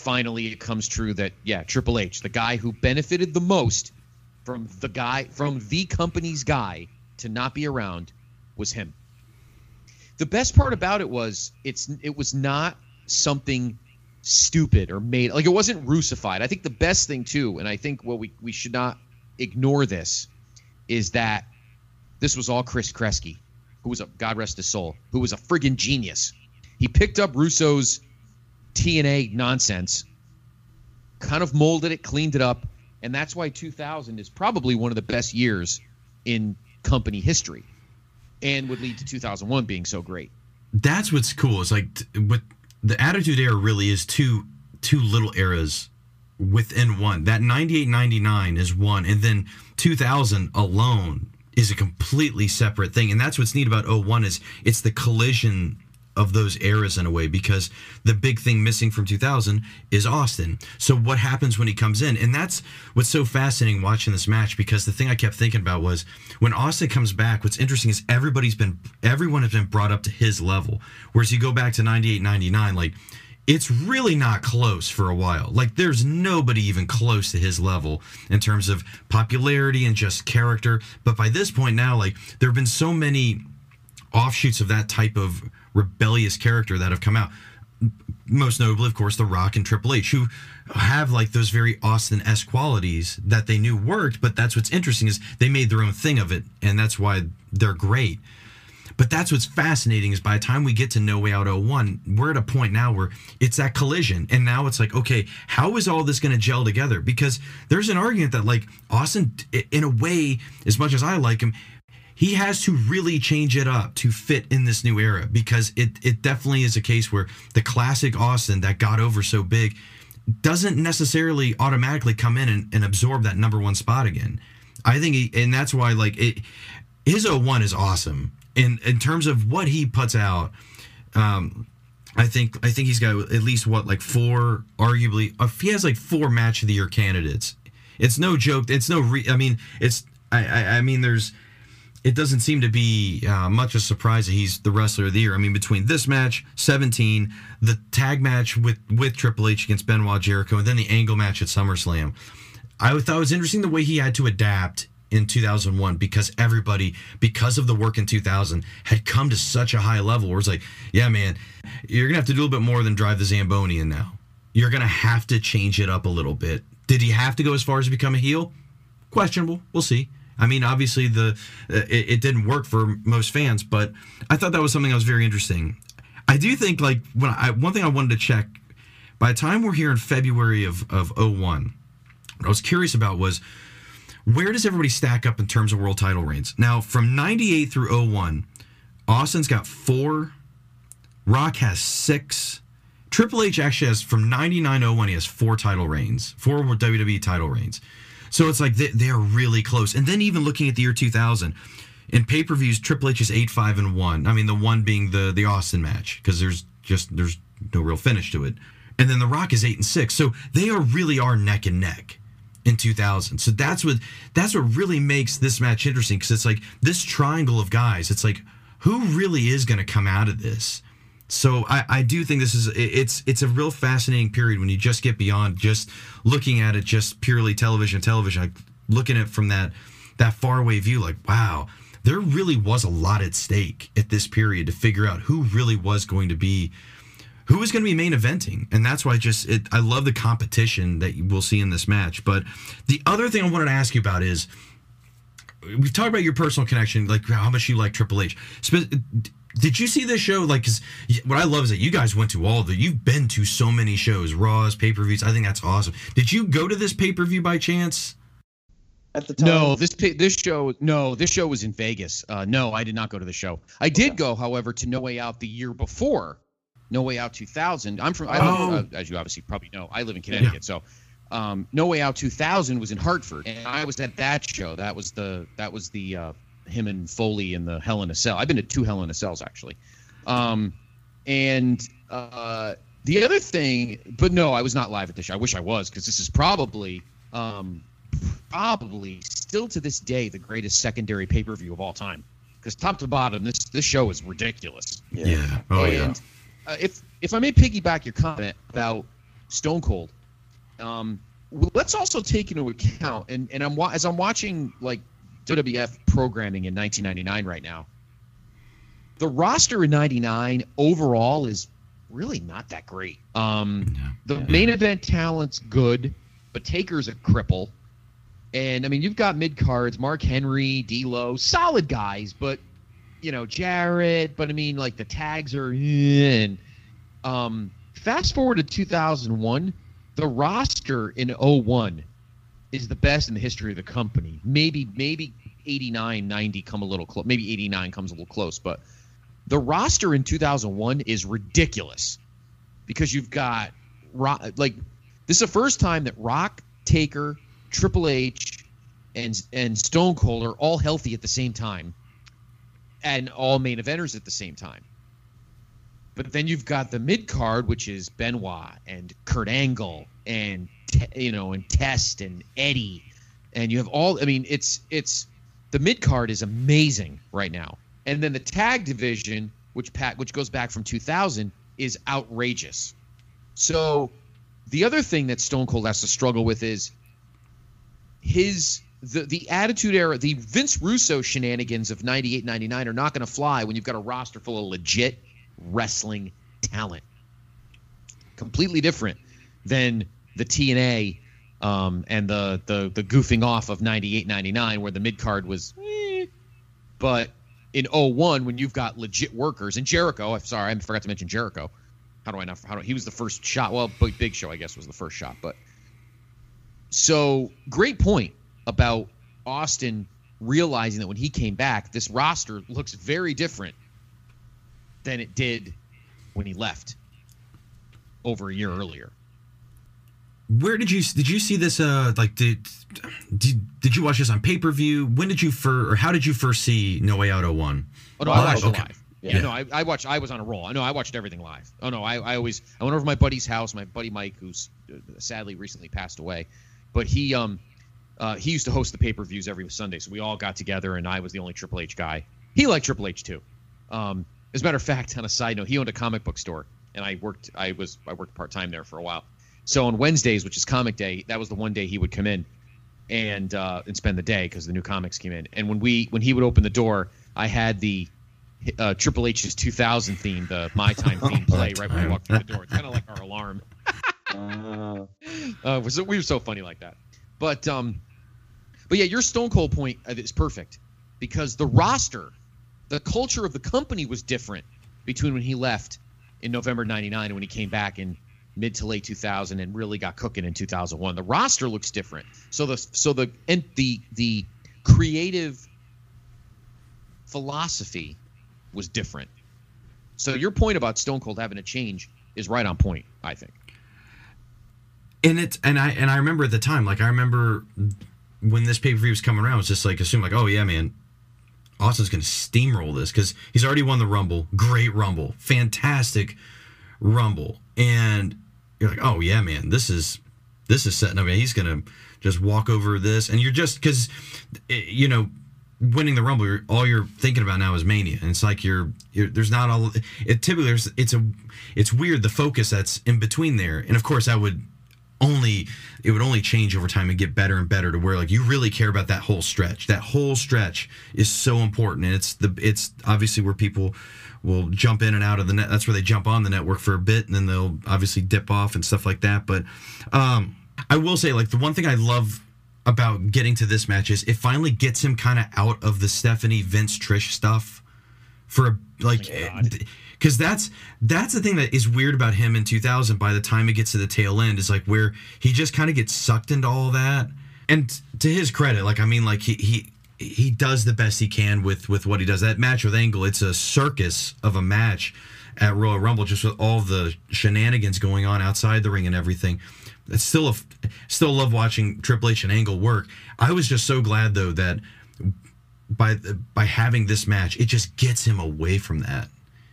finally it comes true that yeah, Triple H, the guy who benefited the most from the guy from the company's guy to not be around was him. The best part about it was it's it was not something stupid or made like it wasn't russified. I think the best thing too, and I think what we we should not ignore this is that this was all Chris Kreski, who was a God rest his soul, who was a friggin' genius. He picked up Russo's TNA nonsense, kind of molded it, cleaned it up, and that's why 2000 is probably one of the best years in company history, and would lead to 2001 being so great. That's what's cool. Is like what the Attitude Era really is two two little eras within one. That 98 99 is one, and then 2000 alone is a completely separate thing. And that's what's neat about 01 is it's the collision of those eras in a way because the big thing missing from 2000 is Austin. So what happens when he comes in? And that's what's so fascinating watching this match because the thing I kept thinking about was when Austin comes back, what's interesting is everybody's been everyone has been brought up to his level. Whereas you go back to 98 99 like it's really not close for a while. Like there's nobody even close to his level in terms of popularity and just character. But by this point now, like there have been so many offshoots of that type of rebellious character that have come out. Most notably, of course, The Rock and Triple H, who have like those very Austin esque qualities that they knew worked. But that's what's interesting is they made their own thing of it, and that's why they're great. But that's what's fascinating is by the time we get to No Way Out 01, we're at a point now where it's that collision. And now it's like, okay, how is all this going to gel together? Because there's an argument that, like, Austin, in a way, as much as I like him, he has to really change it up to fit in this new era because it, it definitely is a case where the classic Austin that got over so big doesn't necessarily automatically come in and, and absorb that number one spot again. I think, he, and that's why, like, it, his 01 is awesome. In, in terms of what he puts out, um, I think I think he's got at least what like four, arguably, uh, he has like four match of the year candidates. It's no joke. It's no. Re, I mean, it's. I, I. I mean, there's. It doesn't seem to be uh, much of a surprise that he's the wrestler of the year. I mean, between this match, 17, the tag match with with Triple H against Benoit Jericho, and then the Angle match at SummerSlam. I thought it was interesting the way he had to adapt in 2001 because everybody, because of the work in 2000, had come to such a high level where it's like, yeah, man, you're to have to do a little bit more than drive the Zamboni in now. You're to have to change it up a little bit. Did he have to go as far as to become a heel? Questionable. We'll see. I mean, obviously, the uh, it, it didn't work for most fans, but I thought that was something that was very interesting. I do think, like, when I one thing I wanted to check by the time we're here in February of, of 01, what I was curious about was where does everybody stack up in terms of world title reigns? Now, from 98 through 01, Austin's got four, Rock has six, Triple H actually has from 99 01, he has four title reigns, four WWE title reigns. So it's like they, they are really close. And then even looking at the year 2000, in pay per views, Triple H is 8 5 and 1. I mean, the one being the, the Austin match, because there's just there's no real finish to it. And then The Rock is 8 and 6. So they are really are neck and neck in 2000. So that's what that's what really makes this match interesting because it's like this triangle of guys. It's like who really is going to come out of this. So I, I do think this is it's it's a real fascinating period when you just get beyond just looking at it just purely television television like looking at it from that that faraway view like wow there really was a lot at stake at this period to figure out who really was going to be who is going to be main eventing, and that's why I just it, I love the competition that we'll see in this match. But the other thing I wanted to ask you about is we've talked about your personal connection, like how much you like Triple H. Spe- did you see this show? Like, cause what I love is that you guys went to all the, you've been to so many shows, Raws, pay per views. I think that's awesome. Did you go to this pay per view by chance? At the time, No, this this show no, this show was in Vegas. Uh, no, I did not go to the show. I did go, however, to No Way Out the year before, No Way Out 2000. I'm from, I live, Oh. uh, as you obviously probably know, I live in Connecticut, so um, No Way Out 2000 was in Hartford, and I was at that show. That was the that was the uh, him and Foley in the Hell in a Cell. I've been to two Hell in a Cells actually, um, and uh, the other thing, but no, I was not live at the show. I wish I was because this is probably. Um, probably still to this day the greatest secondary pay per view of all time. Because top to bottom, this this show is ridiculous. Yeah. Oh yeah. uh, if if I may piggyback your comment about Stone Cold, um, let's also take into account and and I'm as I'm watching like WWF programming in 1999 right now. The roster in '99 overall is really not that great. Um, Yeah. the main event talent's good, but Taker's a cripple. And I mean, you've got mid cards, Mark Henry, D'Lo, solid guys, but you know Jarrett. But I mean, like the tags are in. Um, fast forward to 2001, the roster in 01 is the best in the history of the company. Maybe maybe 89, 90 come a little close. Maybe 89 comes a little close, but the roster in 2001 is ridiculous because you've got Rock, like this is the first time that Rock, Taker, Triple H, and and Stone Cold are all healthy at the same time, and all main eventers at the same time. But then you've got the mid card, which is Benoit and Kurt Angle and you know and Test and Eddie, and you have all. I mean, it's it's the mid card is amazing right now, and then the tag division, which Pat which goes back from 2000, is outrageous. So the other thing that Stone Cold has to struggle with is his the the attitude era, the Vince Russo shenanigans of 98 99 are not going to fly when you've got a roster full of legit wrestling talent. Completely different than the TNA um, and the, the the goofing off of 98 99 where the mid card was eh. but in 01 when you've got legit workers and Jericho, I'm sorry, I forgot to mention Jericho. How do I not? How do he was the first shot? Well, Big, Big Show, I guess, was the first shot. But so great point about Austin realizing that when he came back, this roster looks very different than it did when he left over a year earlier. Where did you did you see this? Uh, like did did, did you watch this on pay per view? When did you first or how did you first see No Way Out 01? Oh no, I watched okay. it live. Yeah, Yeah. no, I, I watched. I was on a roll. I know I watched everything live. Oh no, I, I always I went over to my buddy's house. My buddy Mike, who's uh, sadly recently passed away, but he um uh, he used to host the pay per views every Sunday. So we all got together, and I was the only Triple H guy. He liked Triple H too. Um, as a matter of fact, on a side note, he owned a comic book store, and I worked. I was I worked part time there for a while. So on Wednesdays, which is Comic Day, that was the one day he would come in and uh, and spend the day because the new comics came in. And when we when he would open the door, I had the uh, Triple H's 2000 theme, the My Time theme, play right when we walked through the door. It's kind of like our alarm. Uh, Uh, was we were so funny like that. But um, but yeah, your Stone Cold point uh, is perfect because the roster, the culture of the company was different between when he left in November '99 and when he came back in mid to late 2000 and really got cooking in 2001. The roster looks different. So the so the and the the creative philosophy was different. So your point about Stone Cold having to change is right on point, I think. and it's and I and I remember at the time, like I remember when this pay per view was coming around, it was just like assume like, oh yeah, man, Austin's gonna steamroll this because he's already won the Rumble, great Rumble, fantastic Rumble, and you're like, oh yeah, man, this is this is setting up. He's gonna just walk over this, and you're just because eh, you know. Winning the Rumble, you're, all you're thinking about now is Mania, and it's like you're, you're there's not all. It typically it's a it's weird the focus that's in between there, and of course I would only it would only change over time and get better and better to where like you really care about that whole stretch. That whole stretch is so important, and it's the it's obviously where people will jump in and out of the net. That's where they jump on the network for a bit, and then they'll obviously dip off and stuff like that. But um, I will say, like the one thing I love about getting to this match is it finally gets him kind of out of the Stephanie Vince Trish stuff for a, like because that's that's the thing that is weird about him in 2000 by the time it gets to the tail end is like where he just kind of gets sucked into all that and to his credit like i mean like he he he does the best he can with with what he does that match with angle it's a circus of a match at royal rumble just with all the shenanigans going on outside the ring and everything it's still a still love watching triple h and angle work i was just so glad though that by by having this match, it just gets him away from that,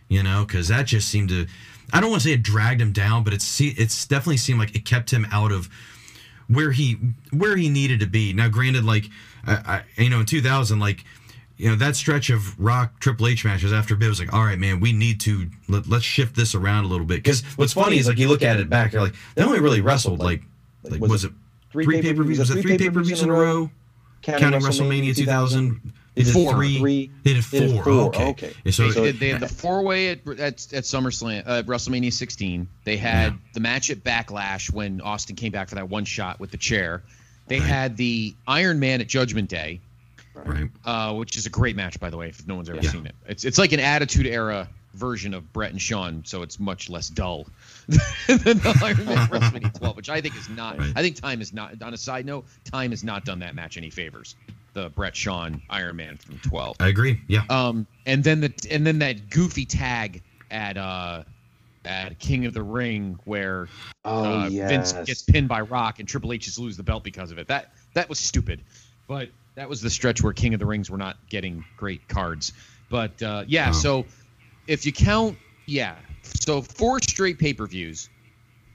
you know, because that just seemed to. I don't want to say it dragged him down, but it's it's definitely seemed like it kept him out of where he where he needed to be. Now, granted, like I, I you know in 2000, like you know that stretch of Rock Triple H matches after Bill was like, all right, man, we need to let, let's shift this around a little bit. Because what's funny is like you look at it back, you're like they only really wrestled like like was, it three pay per views? Was it three pay per views in a row? Counting WrestleMania 2000. They did Four. three. Three. They did They did four. four, Okay. okay. Yeah, So, They, did, they had the four way at, at at SummerSlam, uh, WrestleMania 16. They had Yeah. the match at Backlash when Austin came back for that one shot with the chair. They Right. had the Iron Man at Judgment Day, right. uh, which is a great match by the way. If no one's ever Yeah. seen it, it's it's like an Attitude Era version of Bret and Shawn, so it's much less dull than the Iron Man WrestleMania 12, which I think is not. Right. I think time is not. On a side note, time has not done that match any favors. The Bret Shawn Iron Man from 12. I agree. Yeah. Um, and then the and then that goofy tag at uh at King of the Ring where Oh uh, yes. Vince gets pinned by Rock and Triple H just lose the belt because of it. That that was stupid, but that was the stretch where King of the Rings were not getting great cards. But uh, yeah, Oh. so if you count, yeah, so four straight pay per views.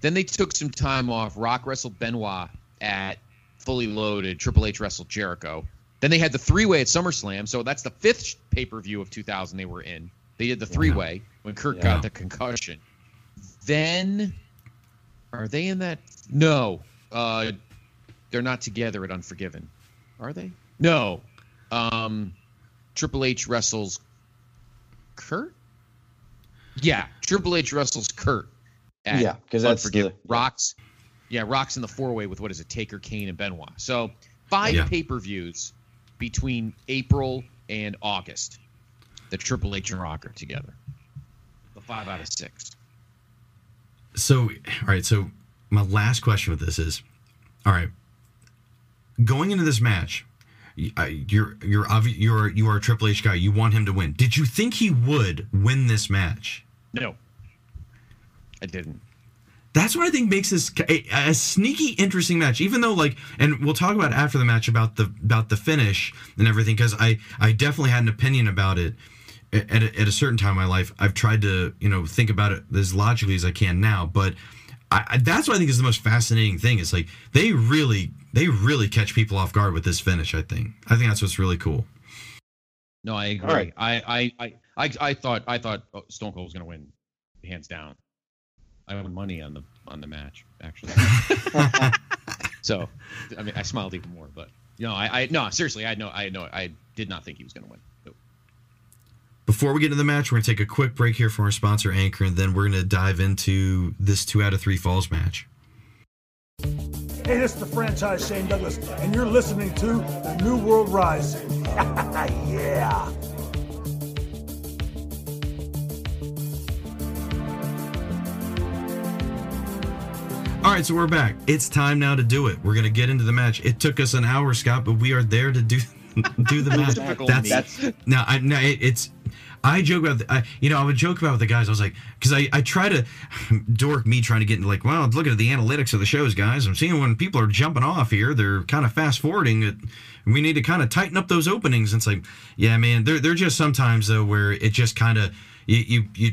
Then they took some time off. Rock wrestled Benoit at Fully Loaded. Triple H wrestled Jericho. Then they had the three way at SummerSlam. So that's the fifth pay per view of 2000 they were in. They did the three way when Kurt Yeah. got the concussion. Then are they in that? No, uh, they're not together at Unforgiven. Are they? No. Um, Triple H wrestles Kurt. Yeah, Triple H wrestles Kurt. At Yeah, 'cause that's Unforgiven. the- Rocks. Yeah, Rocks in the four way with what is it? Taker, Kane, and Benoit. So five Yeah. pay per views between April and August. The Triple H and Rock are together. The five out of six. So, all right. So, my last question with this is, all right, going into this match, you're you're obvi- you're you are a Triple H guy. You want him to win. Did you think he would win this match? No, I didn't. That's what I think makes this a, a sneaky, interesting match. Even though, like, and we'll talk about after the match about the about the finish and everything, because I I definitely had an opinion about it at, at, a, at a certain time in my life. I've tried to you know think about it as logically as I can now, but I, I, that's what I think is the most fascinating thing. Is like they really they really catch people off guard with this finish. I think I think that's what's really cool. No, I agree. All right. I, I, I, I, I thought I thought oh, Stone Cold was going to win, hands down. I won money on the on the match actually. so, I mean, I smiled even more. But you know, I, I no seriously, I had no, I had no, I did not think he was going to win. Nope. Before we get into the match, we're gonna take a quick break here from our sponsor Anchor, and then we're gonna dive into this two out of three falls match. Hey, this is the franchise Shane Douglas, and you're listening to the New World Rising. yeah. All right, so we're back. It's time now to do it. We're gonna get into the match. It took us an hour, Scott, but we are there to do do the match. Typical That's now. I no, it, it's. I joke about, the, I, you know, I would joke about with the guys. I was like, because I, I try to dork me trying to get into like, well, looking at the analytics of the shows, guys. I'm seeing when people are jumping off here, they're kind of fast forwarding it. We need to kind of tighten up those openings. And it's like, yeah, man, they're they're just sometimes though where it just kind of you you you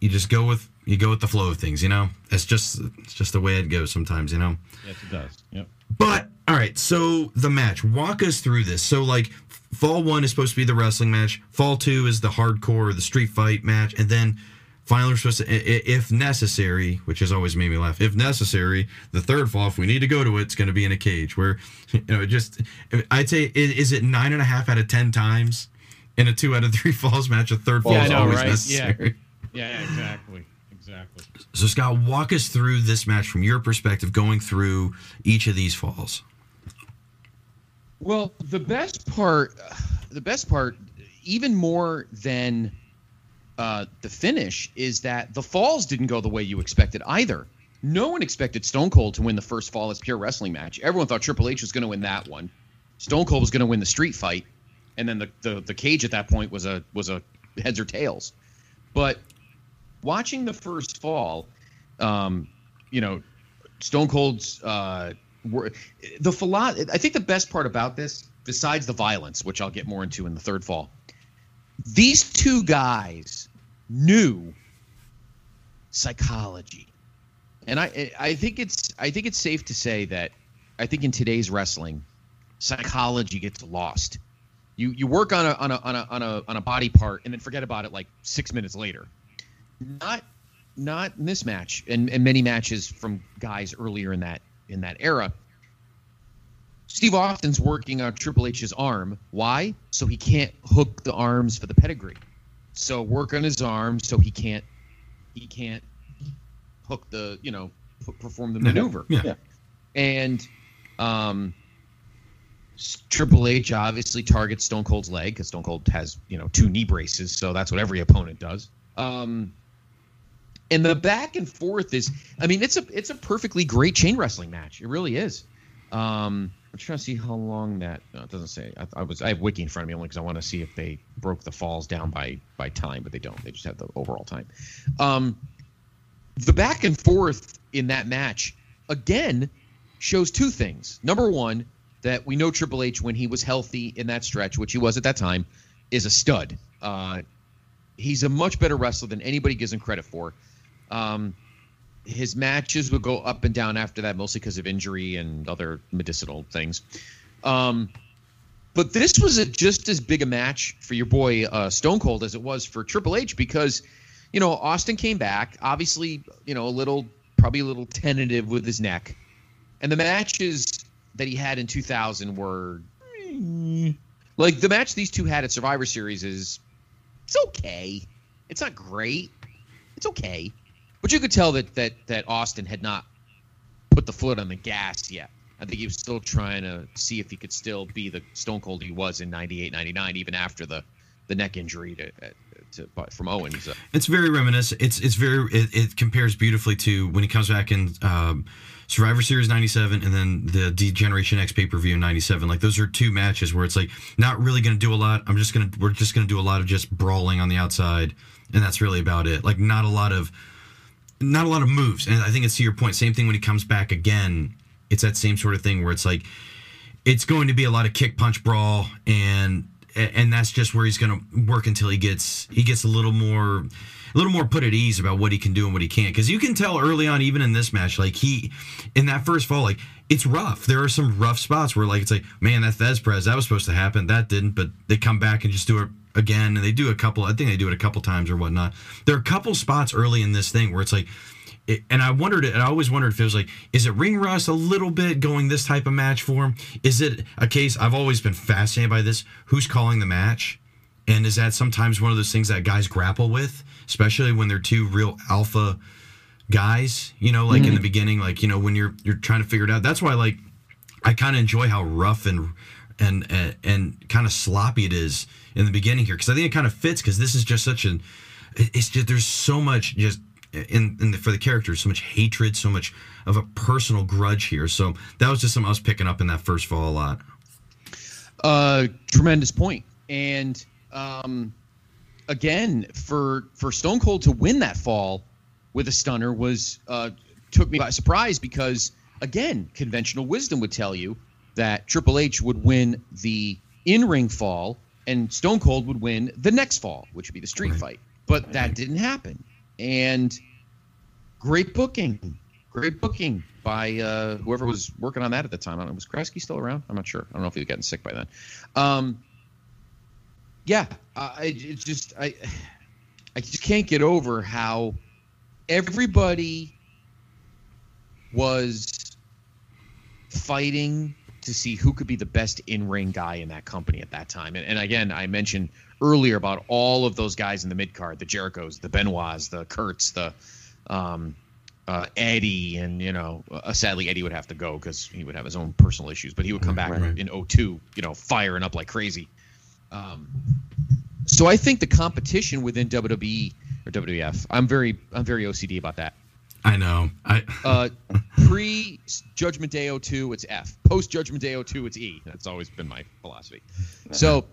you just go with you go with the flow of things. You know, it's just it's just the way it goes sometimes. You know. Yes, it does. Yep. But all right, so the match. Walk us through this. So like, fall one is supposed to be the wrestling match. Fall two is the hardcore, or the street fight match, and then Finally, we're supposed to, if necessary, which has always made me laugh. If necessary, the third fall, if we need to go to it, it's going to be in a cage. Where, you know, it just I'd say, is it nine and a half out of ten times in a two out of three falls match? A third fall Yeah, is know, always right? Yeah. necessary. Yeah, exactly. Exactly. So, Scott, walk us through this match from your perspective, going through each of these falls. Well, the best part, the best part, even more than uh, the finish, is that the falls didn't go the way you expected either. No one expected Stone Cold to win the first fall as pure wrestling match. Everyone thought Triple H was going to win that one. Stone Cold was going to win the street fight, and then the, the the cage at that point was a was a heads or tails. But watching the first fall, um, you know, Stone Cold's uh, the philo- I think the best part about this, besides the violence, which I'll get more into in the third fall, these two guys knew psychology, and I I think it's I think it's safe to say that I think in today's wrestling, psychology gets lost. You you work on a on a on a on a on a body part and then forget about it like six minutes later. Not not in this match and, and many matches from guys earlier in that in that era. Steve Austin's working on Triple H's arm. Why? So he can't hook the arms for the pedigree. So work on his arm so he can't he can't hook the you know perform the maneuver. Yeah. Yeah. And um, Triple H obviously targets Stone Cold's leg because Stone Cold has you know two knee braces, so that's what every opponent does. Um, and the back and forth is, I mean, it's a it's a perfectly great chain wrestling match. It really is. Um, I'm trying to see how long that. No, it doesn't say. I, I was I have wiki in front of me only because I want to see if they broke the falls down by by time, but they don't. They just have the overall time. Um, the back and forth in that match again shows two things. Number one, that we know Triple H when he was healthy in that stretch, which he was at that time, is a stud. Uh, he's a much better wrestler than anybody gives him credit for. Um, his matches would go up and down after that, mostly because of injury and other medicinal things. Um, but this was a, just as big a match for your boy uh, Stone Cold as it was for Triple H because, you know, Austin came back, obviously, you know, a little, probably a little tentative with his neck. And the matches that he had in 2000 were eh, like the match these two had at Survivor Series is it's okay. It's not great. It's okay. But you could tell that that that Austin had not put the foot on the gas yet. I think he was still trying to see if he could still be the Stone Cold he was in 98, 99, even after the the neck injury to, to from Owens. Uh, It's very reminiscent. It's it's very it, it compares beautifully to when he comes back in um, Survivor Series '97 and then the D Generation X pay per view in '97. Like those are two matches where it's like not really going to do a lot. I'm just gonna we're just gonna do a lot of just brawling on the outside, and that's really about it. Like not a lot of not a lot of moves. And I think it's to your point. Same thing when he comes back again. It's that same sort of thing where it's like it's going to be a lot of kick punch brawl and and that's just where he's going to work until he gets he gets a little more a little more put at ease about what he can do and what he can't because you can tell early on even in this match like he in that first fall like it's rough there are some rough spots where like it's like man that Thesz press that was supposed to happen that didn't but they come back and just do it again and they do a couple I think they do it a couple times or whatnot there are a couple spots early in this thing where it's like it, and I wondered, and I always wondered if it was like, is it ring rust a little bit going this type of match for him? Is it a case? I've always been fascinated by this. Who's calling the match? And is that sometimes one of those things that guys grapple with, especially when they're two real alpha guys? You know, like in mm-hmm. the beginning, like you know when you're you're trying to figure it out. That's why, like, I kind of enjoy how rough and and and, and kind of sloppy it is in the beginning here because I think it kind of fits because this is just such an. It's just there's so much just in, in the, for the characters, so much hatred, so much of a personal grudge here. So that was just something I was picking up in that first fall a lot. Uh, tremendous point. And um, again, for for Stone Cold to win that fall with a stunner was uh, took me by surprise because again, conventional wisdom would tell you that Triple H would win the in ring fall and Stone Cold would win the next fall, which would be the street Right. fight. But that didn't happen. And great booking, great booking by uh, whoever was working on that at the time. I don't know. Was Kreski still around? I'm not sure. I don't know if he was getting sick by then. Um, yeah, I, it's just I, I just can't get over how everybody was fighting to see who could be the best in-ring guy in that company at that time. And, and again, I mentioned earlier about all of those guys in the mid card, the Jerichos, the Benoits, the Kurtz, the um, uh, Eddie, and you know, uh, sadly Eddie would have to go because he would have his own personal issues, but he would come back Right. in 02, you know, firing up like crazy. Um, so I think the competition within WWE or WWF, I'm very, I'm very OCD about that. I know. I Uh, Pre Judgment Day 02, it's F. Post Judgment Day 02, it's E. That's always been my philosophy. So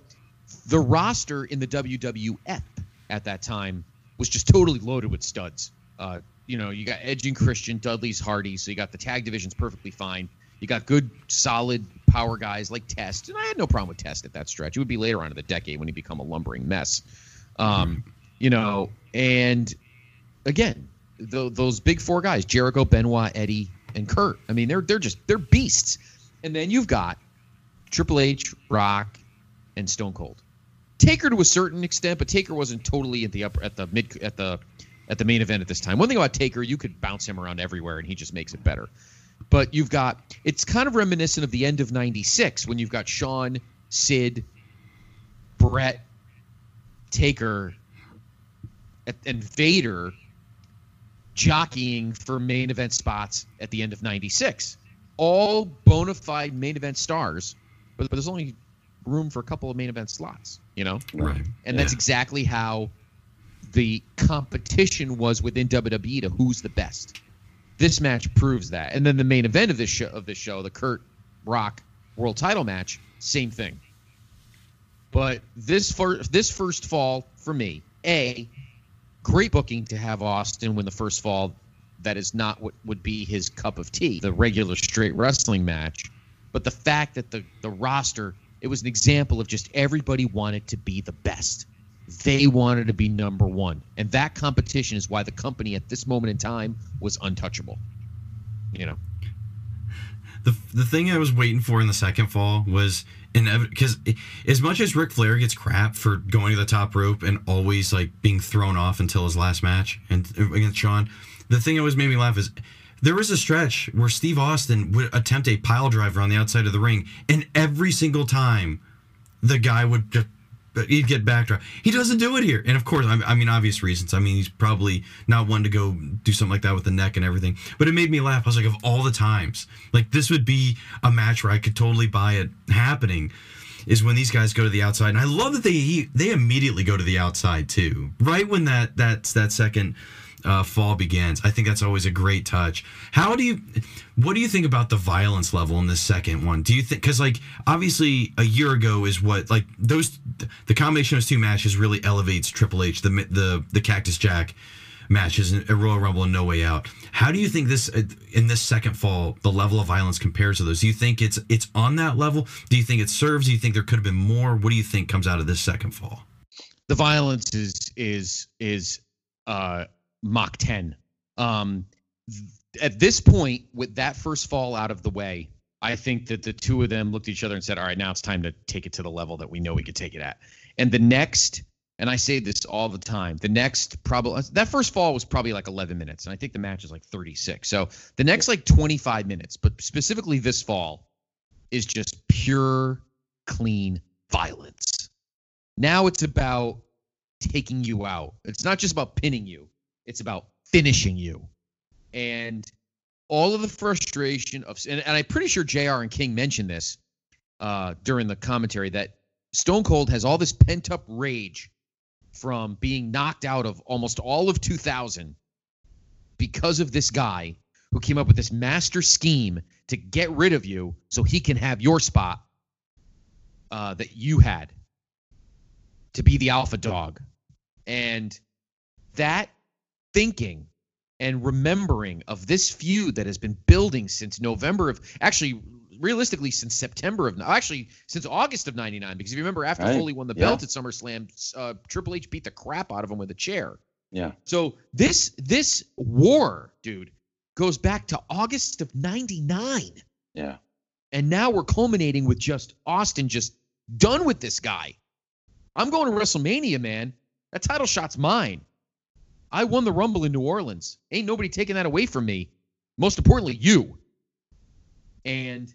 the roster in the WWF at that time was just totally loaded with studs. Uh, you know, you got Edge and Christian, Dudley's Hardy, so you got the tag divisions perfectly fine. You got good, solid power guys like Test, and I had no problem with Test at that stretch. It would be later on in the decade when he become a lumbering mess. Um, you know, and again, th- those big four guys: Jericho, Benoit, Eddie, and Kurt. I mean, they're they're just they're beasts. And then you've got Triple H, Rock, and Stone Cold. Taker to a certain extent, but Taker wasn't totally at the upper at the mid at the at the main event at this time. One thing about Taker, you could bounce him around everywhere, and he just makes it better. But you've got it's kind of reminiscent of the end of '96 when you've got Shawn, Sid, Bret, Taker, and Vader jockeying for main event spots at the end of 96 all bona fide main event stars but, but there's only room for a couple of main event slots you know right. and that's exactly how the competition was within WWE to who's the best. This match proves that. And then the main event of this show of this show, the Kurt Rock World Title match, same thing. But this first this first fall for me, a great booking to have Austin win the first fall. That is not what would be his cup of tea, the regular straight wrestling match. But the fact that the the roster, it was an example of just everybody wanted to be the best. They wanted to be number one. And that competition is why the company at this moment in time was untouchable. You know. The the thing I was waiting for in the second fall was because as much as Ric Flair gets crap for going to the top rope and always like being thrown off until his last match and uh, against Shawn, the thing that always made me laugh is there was a stretch where Steve Austin would attempt a pile driver on the outside of the ring, and every single time the guy would just but he'd get backdrop. He doesn't do it here, and of course, I I mean, obvious reasons. I mean, he's probably not one to go do something like that with the neck and everything. But it made me laugh. I was like, of all the times, like this would be a match where I could totally buy it happening. Is when these guys go to the outside, and I love that they he, they immediately go to the outside too. Right when that that that second uh, fall begins. I think that's always a great touch. How do you, what do you think about the violence level in this second one? Do you think, because like obviously a year ago is what like those the combination of those two matches really elevates Triple H the the the Cactus Jack matches in a Royal Rumble and No Way Out. How do you think this uh, in this second fall the level of violence compares to those? Do you think it's it's on that level? Do you think it serves? Do you think there could have been more? What do you think comes out of this second fall? the violence is is is uh Mach 10. Um, at this point, with that first fall out of the way, I think that the two of them looked at each other and said, "All right, now it's time to take it to the level that we know we could take it at." And the next, and I say this all the time, the next probably that first fall was probably like 11 minutes, and I think the match is like 36. So the next like 25 minutes, but specifically this fall, is just pure, clean violence. Now it's about taking you out. It's not just about pinning you, it's about finishing you. And all of the frustration of, and, and I'm pretty sure JR and King mentioned this uh, during the commentary that Stone Cold has all this pent up rage from being knocked out of almost all of 2000 because of this guy who came up with this master scheme to get rid of you so he can have your spot uh, that you had to be the alpha dog. And that thinking and remembering of this feud that has been building since November of actually realistically since September of actually since August of 99 because if you remember after Right. Foley won the Yeah. belt at SummerSlam uh, Triple H beat the crap out of him with a chair. Yeah. So this this war, dude, goes back to August of 99 Yeah. and now we're culminating with just Austin just done with this guy. I'm going to WrestleMania, man. That title shot's mine. I won the Rumble in New Orleans. Ain't nobody taking that away from me. Most importantly, you. And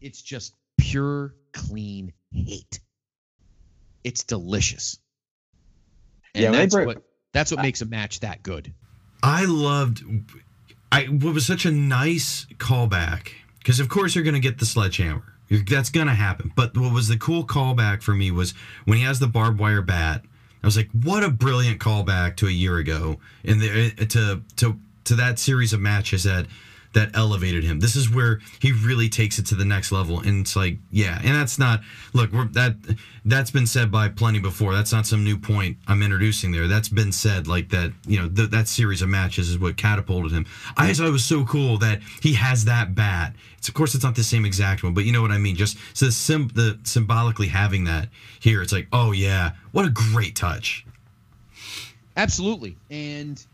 it's just pure, clean hate. It's delicious. And Yeah, that's what that's what makes a match that good. I loved. I what was such a nice callback because of course you're going to get the sledgehammer. That's going to happen. But what was the cool callback for me was when he has the barbed wire bat. I was like, what a brilliant callback to a year ago, and the, uh, to to to that series of matches that that elevated him. This is where he really takes it to the next level, and it's like, yeah, and that's not look that that's been said by plenty before. That's not some new point I'm introducing there. That's been said like that. You know, th- that series of matches is what catapulted him. I just thought it was so cool that he has that bat. It's of course it's not the same exact one, but you know what I mean. Just so the, sim- the symbolically having that here, it's like, oh yeah, what a great touch. Absolutely, and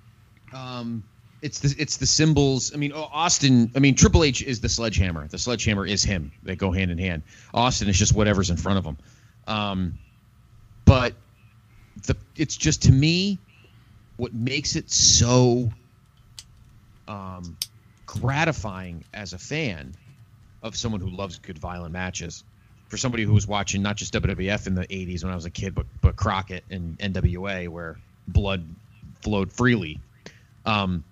um, it's the it's the symbols. I mean, Austin. I mean, Triple H is the sledgehammer. The sledgehammer is him. They go hand in hand. Austin is just whatever's in front of him. Um, but the it's just to me what makes it so um, gratifying as a fan of someone who loves good violent matches. For somebody who was watching not just WWF in the '80s when I was a kid, but but Crockett and NWA, where blood flowed freely. Um,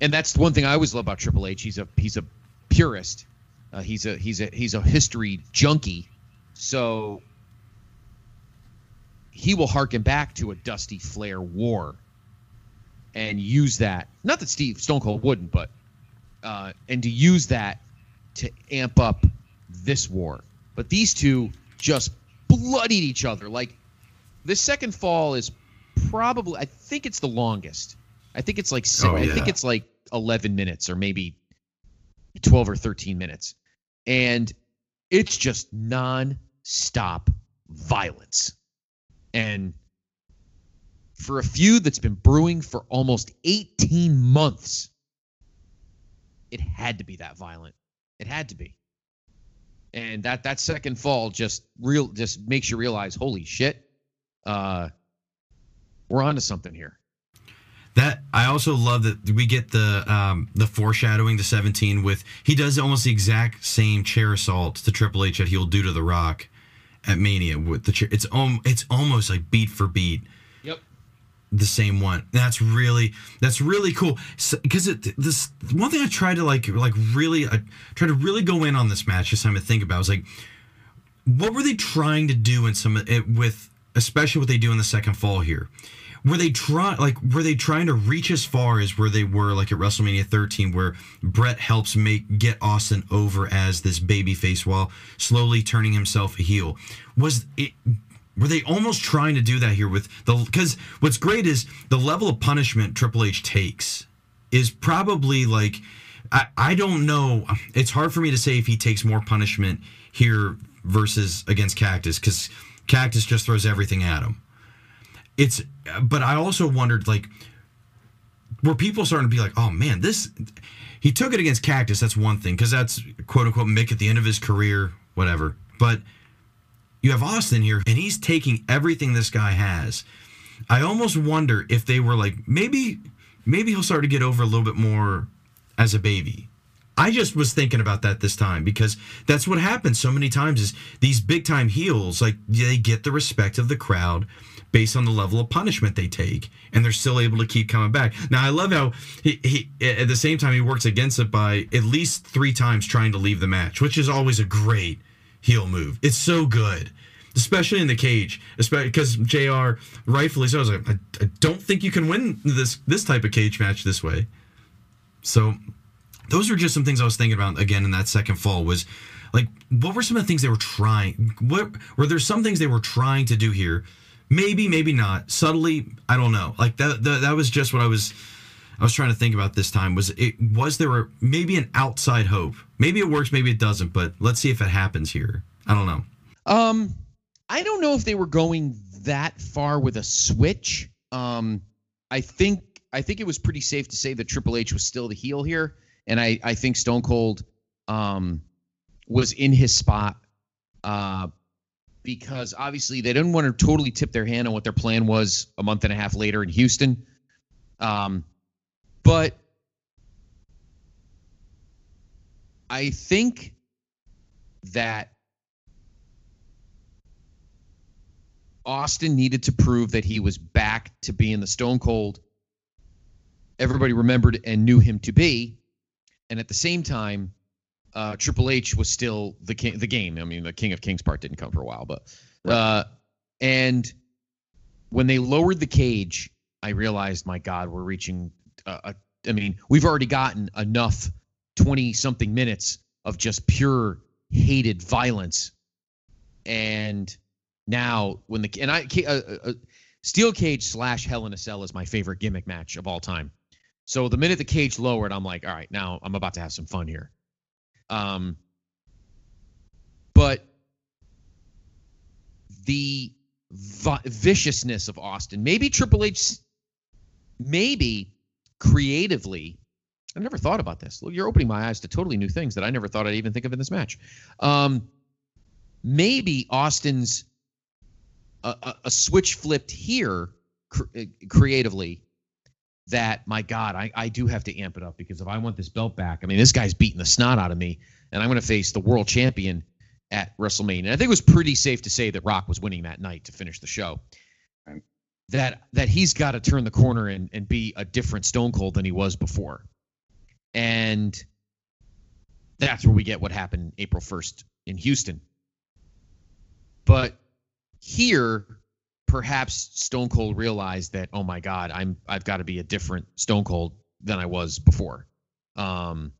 and that's the one thing I always love about Triple H. He's a he's a purist. Uh, he's a he's a he's a history junkie. So he will harken back to a Dusty Flair war and use that. Not that Steve Stone Cold wouldn't, but uh, and to use that to amp up this war. But these two just bloodied each other. Like this second fall is probably I think it's the longest. I think it's like six, Oh, I think it's like 11 minutes or maybe 12 or 13 minutes. And it's just non-stop violence. And for a feud that's been brewing for almost 18 months, it had to be that violent. It had to be. And that that second fall just real just makes you realize, holy shit, uh, we're onto something here. That I also love that we get the um, the foreshadowing to 17 with he does almost the exact same chair assault to Triple H that he'll do to The Rock at Mania with the chair. It's um, it's almost like beat for beat Yep. the same one. That's really that's really cool because it this one thing I tried to like like really I tried to really go in on this match this time to think about was like what were they trying to do in some it, with especially what they do in the second fall here were they try like were they trying to reach as far as where they were like at WrestleMania 13 where Bret helps make get Austin over as this babyface while slowly turning himself a heel? Was it were they almost trying to do that here with the because what's great is the level of punishment Triple H takes is probably like I, I don't know it's hard for me to say if he takes more punishment here versus against Cactus because Cactus just throws everything at him it's but I also wondered like were people starting to be like oh man this he took it against Cactus that's one thing because that's quote unquote Mick at the end of his career whatever but you have Austin here, and he's taking everything this guy has. I almost wonder if they were like, maybe, maybe he'll start to get over a little bit more as a baby. I just was thinking about that this time because that's what happens so many times is these big time heels, like they get the respect of the crowd based on the level of punishment they take, and they're still able to keep coming back. Now I love how he, he at the same time he works against it by at least three times trying to leave the match, which is always a great heel move. It's so good, especially in the cage, especially because JR. rightfully so. I was like, I, I don't think you can win this this type of cage match this way. So those were just some things I was thinking about again in that second fall was like what were some of the things they were trying what were there some things they were trying to do here maybe maybe not. Subtly I don't know. Like that that, that was just what I was I was trying to think about this time was it was there a, maybe an outside hope? Maybe it works maybe it doesn't but let's see if it happens here. I don't know. Um, I don't know if they were going that far with a switch. Um, I think I think it was pretty safe to say that Triple H was still the heel here, and I I think Stone Cold um was in his spot uh because obviously they didn't want to totally tip their hand on what their plan was a month and a half later in Houston. Um, but I think that Austin needed to prove that he was back to being the Stone Cold everybody remembered and knew him to be. And at the same time, uh, Triple H was still the king, the game. I mean, the King of Kings part didn't come for a while, but uh, and when they lowered the cage, I realized, my God, we're reaching. Uh, a, I mean, we've already gotten enough twenty something minutes of just pure hated violence, and now when the and I uh, uh, steel cage slash Hell in a Cell is my favorite gimmick match of all time. So the minute the cage lowered, I'm like, all right, now I'm about to have some fun here. Um, but the vi- viciousness of Austin, maybe Triple H, maybe creatively, I never thought about this. Look, you're opening my eyes to totally new things that I never thought I'd even think of in this match. Um, maybe Austin's a, a, a switch flipped here cr- uh, creatively that my God, I, I do have to amp it up because if I want this belt back, I mean, this guy's beating the snot out of me, and I'm going to face the world champion at WrestleMania. And I think it was pretty safe to say that Rock was winning that night to finish the show. That that he's got to turn the corner and, and be a different Stone Cold than he was before. And that's where we get what happened April 1st in Houston. But here, perhaps Stone Cold realized that, oh my God, I'm I've got to be a different Stone Cold than I was before. Um,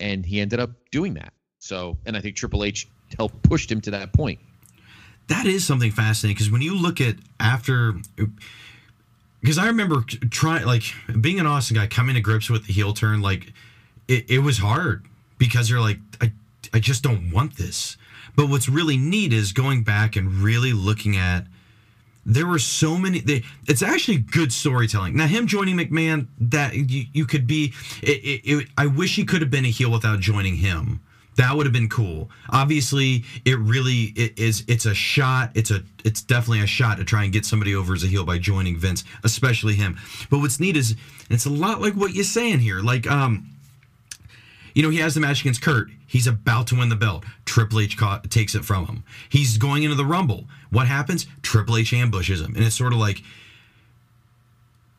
and he ended up doing that. So, and I think Triple H helped pushed him to that point. That is something fascinating because when you look at after, because I remember trying like being an Austin guy coming to grips with the heel turn, like it, it was hard because you're like, I, I just don't want this. But what's really neat is going back and really looking at there were so many they, it's actually good storytelling. Now him joining mcmahon that you, you could be it, it, it, i wish he could have been a heel without joining him. That would have been cool. Obviously it really it is it's a shot it's a it's definitely a shot to try and get somebody over as a heel by joining vince especially him. But what's neat is it's a lot like what you're saying here like um you know, he has the match against Kurt. He's about to win the belt. Triple H caught, takes it from him. He's going into the Rumble. What happens? Triple H ambushes him. And it's sort of like,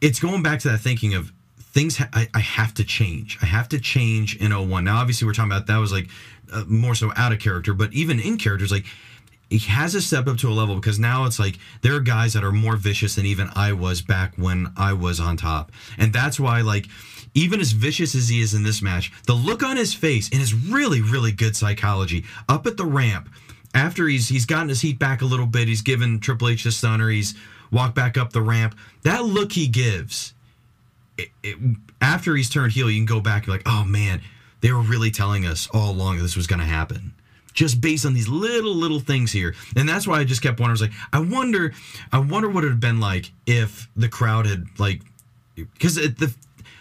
it's going back to that thinking of things ha- I, I, have to change. I have to change in 01. Now, obviously, we're talking about that was like uh, more so out of character, but even in characters, like, he has to step up to a level because now it's like there are guys that are more vicious than even I was back when I was on top. And that's why, like, even as vicious as he is in this match, the look on his face and his really, really good psychology up at the ramp after he's he's gotten his heat back a little bit, he's given Triple H the stunner, he's walked back up the ramp. That look he gives it, it, after he's turned heel, you can go back and like, oh man, they were really telling us all along this was going to happen. Just based on these little little things here, and that's why I just kept wondering. I was like, I wonder, I wonder what it would have been like if the crowd had like, because the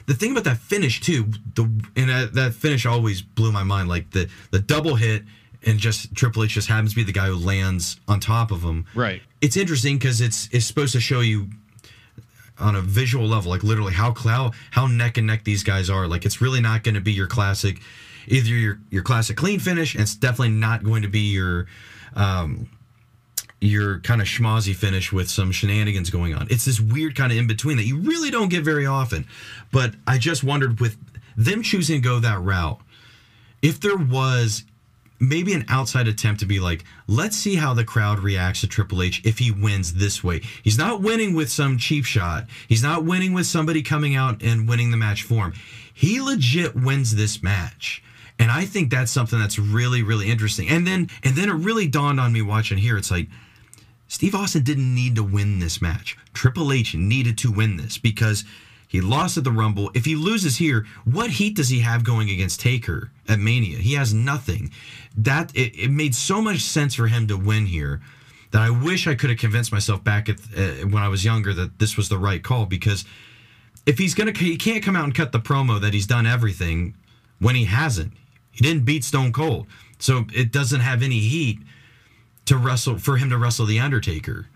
the thing about that finish too, the and that, that finish always blew my mind. Like the the double hit and just Triple H just happens to be the guy who lands on top of him. Right. It's interesting because it's it's supposed to show you on a visual level, like literally how how how neck and neck these guys are. Like it's really not going to be your classic, either your your classic clean finish, and it's definitely not going to be your. Um, your kind of schmozzy finish with some shenanigans going on. It's this weird kind of in between that you really don't get very often. But I just wondered with them choosing to go that route, if there was maybe an outside attempt to be like, let's see how the crowd reacts to Triple H if he wins this way. He's not winning with some cheap shot. He's not winning with somebody coming out and winning the match for him. He legit wins this match. And I think that's something that's really, really interesting. And then and then it really dawned on me watching here. It's like Steve Austin didn't need to win this match. Triple H needed to win this because he lost at the Rumble. If he loses here, what heat does he have going against Taker at Mania? He has nothing. That it, it made so much sense for him to win here that I wish I could have convinced myself back at, uh, when I was younger that this was the right call because if he's gonna he can't come out and cut the promo that he's done everything when he hasn't. He didn't beat Stone Cold, so it doesn't have any heat to wrestle for him to wrestle the Undertaker.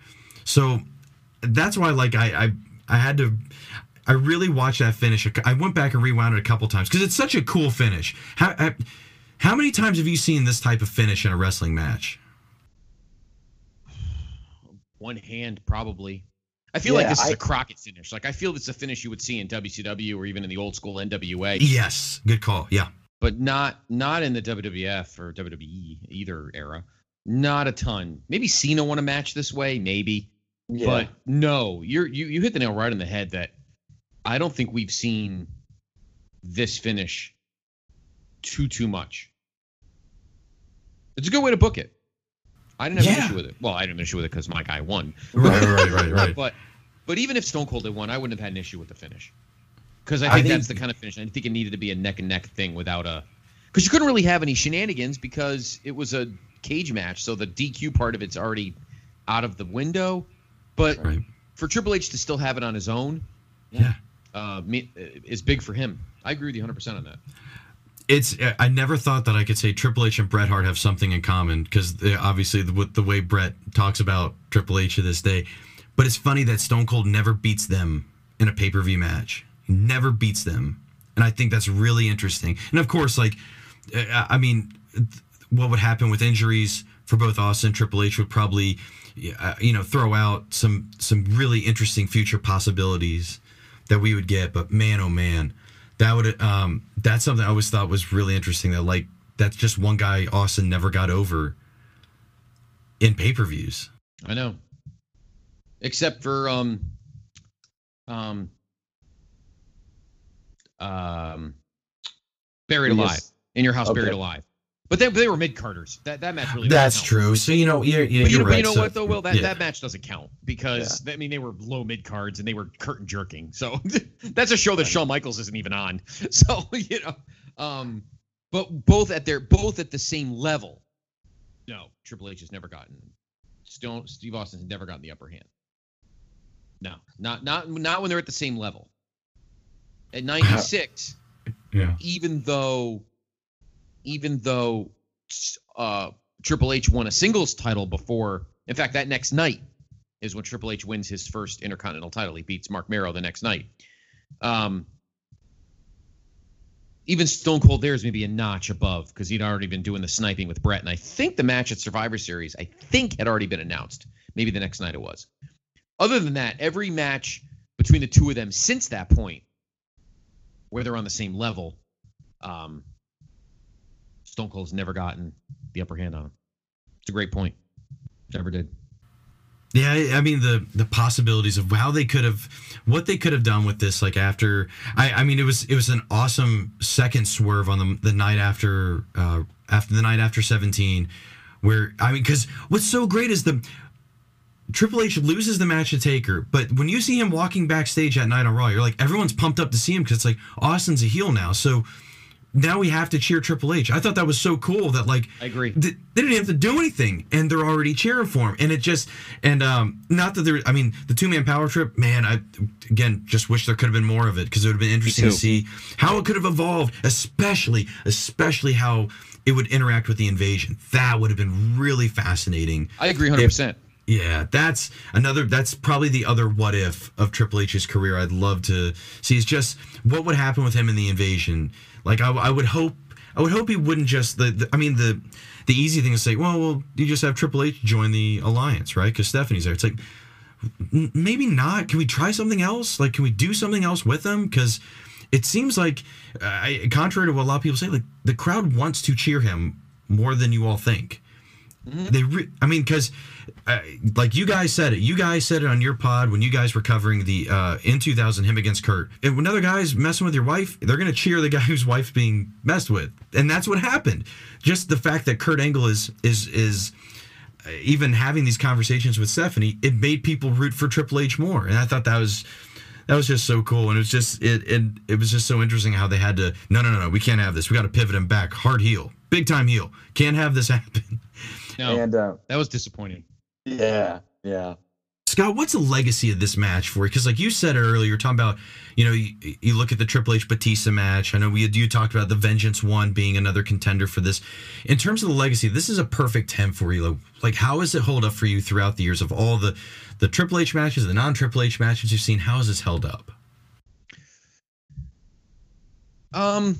So that's why like I I, I had to I really watched that finish. I went back and rewound it a couple times because it's such a cool finish. How, how how many times have you seen this type of finish in a wrestling match? One hand, probably. I feel like Yeah, this is I- a Crockett finish. Like I feel it's a finish you would see in WCW or even in the old school NWA, Yes, good call. Yeah, but not not in the WWF or WWE either era. Not a ton. Maybe Cena won a match this way, maybe. Yeah. But no, you're you you hit the nail right on the head that I don't think we've seen this finish too too much. It's a good way to book it. I didn't have an issue with it. Well, I didn't have an issue with it because my guy won. right, right, right, right. But but even if Stone Cold had won, I wouldn't have had an issue with the finish. Because I I think- that's the kind of finish. I think it needed to be a neck and neck thing without a. Because you couldn't really have any shenanigans because it was a cage match, so the DQ part of it's already out of the window. But Right. for Triple H to still have it on his own, Yeah. uh, is big for him. I agree with you 100 percent on that. it's I never thought that I could say Triple H and Bret Hart have something in common because obviously the, with the way Bret talks about Triple H to this day, but it's funny that Stone Cold never beats them in a pay per view match. He never beats them, and I think that's really interesting. And of course, like uh, I mean, what would happen with injuries for both Austin and Triple H would probably uh, you know throw out some some really interesting future possibilities that we would get. But man, oh man, that would um that's something I always thought was really interesting. That like that's just one guy Austin never got over in pay per views. I know. Except for um um um Buried Yes. Alive. In your house, buried alive. But they, they were mid carders. That that match really That's true. So you know, you're, you're, But you, know, you're but you know So- what though, Will? That, yeah. that match doesn't count because I mean they were low mid cards and they were curtain jerking. So that's a show that Shawn Michaels isn't even on. So you know, um, but both at their both at the same level. No, Triple H has never gotten Stone. Steve Austin has never gotten the upper hand. No, not not not when they're at the same level. At ninety six, yeah. even though even though uh, Triple H won a singles title before. In fact, that next night is when Triple H wins his first Intercontinental title. He beats Marc Mero the next night. Um, even Stone Cold there is maybe a notch above because he'd already been doing the sniping with Bret, and I think the match at Survivor Series I think had already been announced. Maybe the next night it was. Other than that, every match between the two of them since that point, where they're on the same level, um, Stone Cold's never gotten the upper hand on him. It's a great point. Never did. Yeah, I mean the the possibilities of how they could have, what they could have done with this. Like after, I I mean it was it was an awesome second swerve on the the night after uh after the night after seventeen, where I mean because what's so great is the Triple H loses the match to Taker, but when you see him walking backstage at night on Raw, you're like everyone's pumped up to see him because it's like Austin's a heel now, so. Now we have to cheer Triple H. I thought that was so cool that like I agree. th- they didn't have to do anything and they're already cheering for him and it just and um not that there i mean the two-man power trip man i again just wish there could have been more of it because it would have been interesting to see how it could have evolved especially especially how it would interact with the invasion that would have been really fascinating I agree 100%. yeah, that's another. That's probably the other what if of Triple H's career. I'd love to see is just what would happen with him in the invasion. Like I, I would hope, I would hope he wouldn't just the, the. I mean the, the easy thing is say, well, well, you just have Triple H join the alliance, right? Because Stephanie's there. It's like maybe not. Can we try something else? Like, can we do something else with them? Because it seems like, uh, contrary to what a lot of people say, like the crowd wants to cheer him more than you all think. They, re- I mean, because uh, like you guys said it, you guys said it on your pod when you guys were covering the uh, in 2000 him against Kurt. If another guy's messing with your wife, they're gonna cheer the guy whose wife's being messed with, and that's what happened. Just the fact that Kurt Angle is is is uh, even having these conversations with Stephanie, it made people root for Triple H more, and I thought that was that was just so cool, and it was just it it, it was just so interesting how they had to no no no no we can't have this, we got to pivot him back, hard heel, big time heel, can't have this happen. No, And uh, that was disappointing. yeah, yeah. Scott, what's the legacy of this match for you? Because, like you said earlier, you're talking about, you know, you, you look at the Triple H Batista match. I know we had, you talked about the Vengeance one being another contender for this. In terms of the legacy, this is a perfect 10 for you. Like, like how has it hold up for you throughout the years of all the, the Triple H matches, the non Triple H matches you've seen? How has this held up? Um,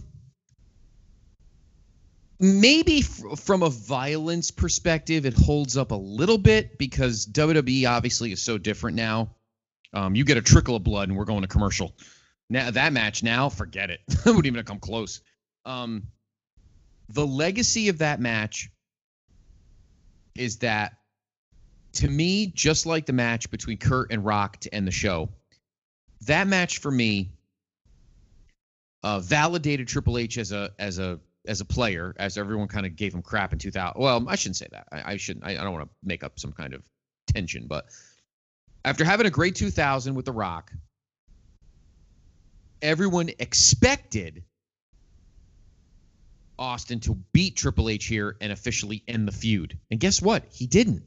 maybe f- from a violence perspective, it holds up a little bit because WWE obviously is so different now. Um, you get a trickle of blood, and we're going to commercial. Now that match, now forget it. it wouldn't even come close. Um, the legacy of that match is that, to me, just like the match between Kurt and Rock to end the show, that match for me uh, validated Triple H as a as a as a player, as everyone kind of gave him crap in 2000. Well, I shouldn't say that. I, I shouldn't. I, I don't want to make up some kind of tension, but after having a great 2000 with The Rock, everyone expected Austin to beat Triple H here and officially end the feud. And guess what? He didn't.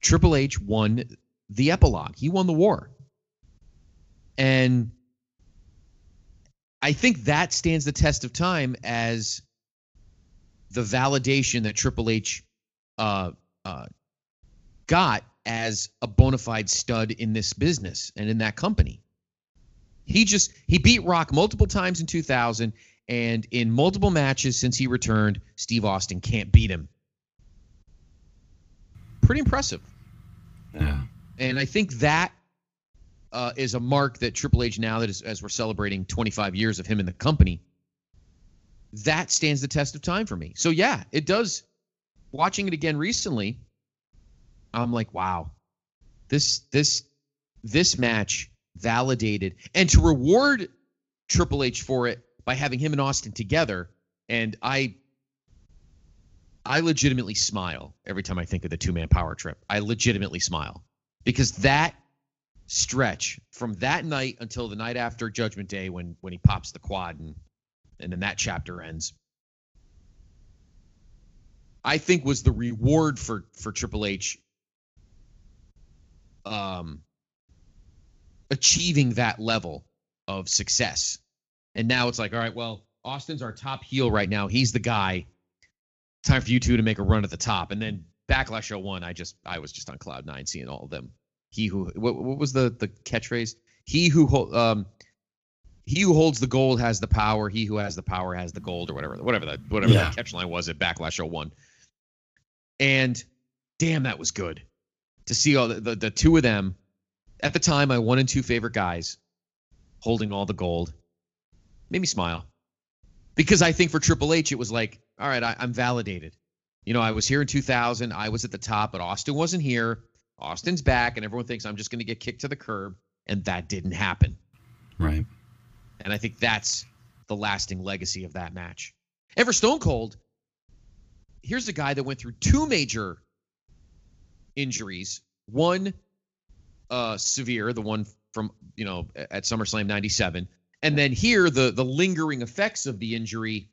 Triple H won the epilogue. He won the war. And I think that stands the test of time as the validation that Triple H uh, uh, got as a bona fide stud in this business and in that company. He just he beat Rock multiple times in 2000, and in multiple matches since he returned, Steve Austin can't beat him. Pretty impressive. Yeah. And I think that uh, is a mark that Triple H now that is, as we're celebrating 25 years of him in the company, that stands the test of time for me. So yeah, it does. Watching it again recently, I'm like, wow, this this this match validated, and to reward Triple H for it by having him and Austin together, and I I legitimately smile every time I think of the two man power trip. I legitimately smile because that stretch from that night until the night after Judgment Day when when he pops the quad and and then that chapter ends. I think was the reward for for Triple H um achieving that level of success. And now it's like, all right, well, Austin's our top heel right now. He's the guy. Time for you two to make a run at the top. And then Backlash 01, I just I was just on cloud nine seeing all of them. He who what, what was the the catchphrase? He who um he who holds the gold has the power. He who has the power has the gold, or whatever, whatever that whatever Yeah. that catch line was at Backlash 01. And damn, that was good to see all the, the the two of them. At the time, my one and two favorite guys holding all the gold made me smile because I think for Triple H it was like, all right, I, I'm validated. You know, I was here in 2000. I was at the top, but Austin wasn't here. Austin's back, and everyone thinks I'm just going to get kicked to the curb, and that didn't happen. Right. And I think that's the lasting legacy of that match. And for Stone Cold, here's a guy that went through two major injuries. One uh severe, the one from, you know, at SummerSlam 97. And then here the the lingering effects of the injury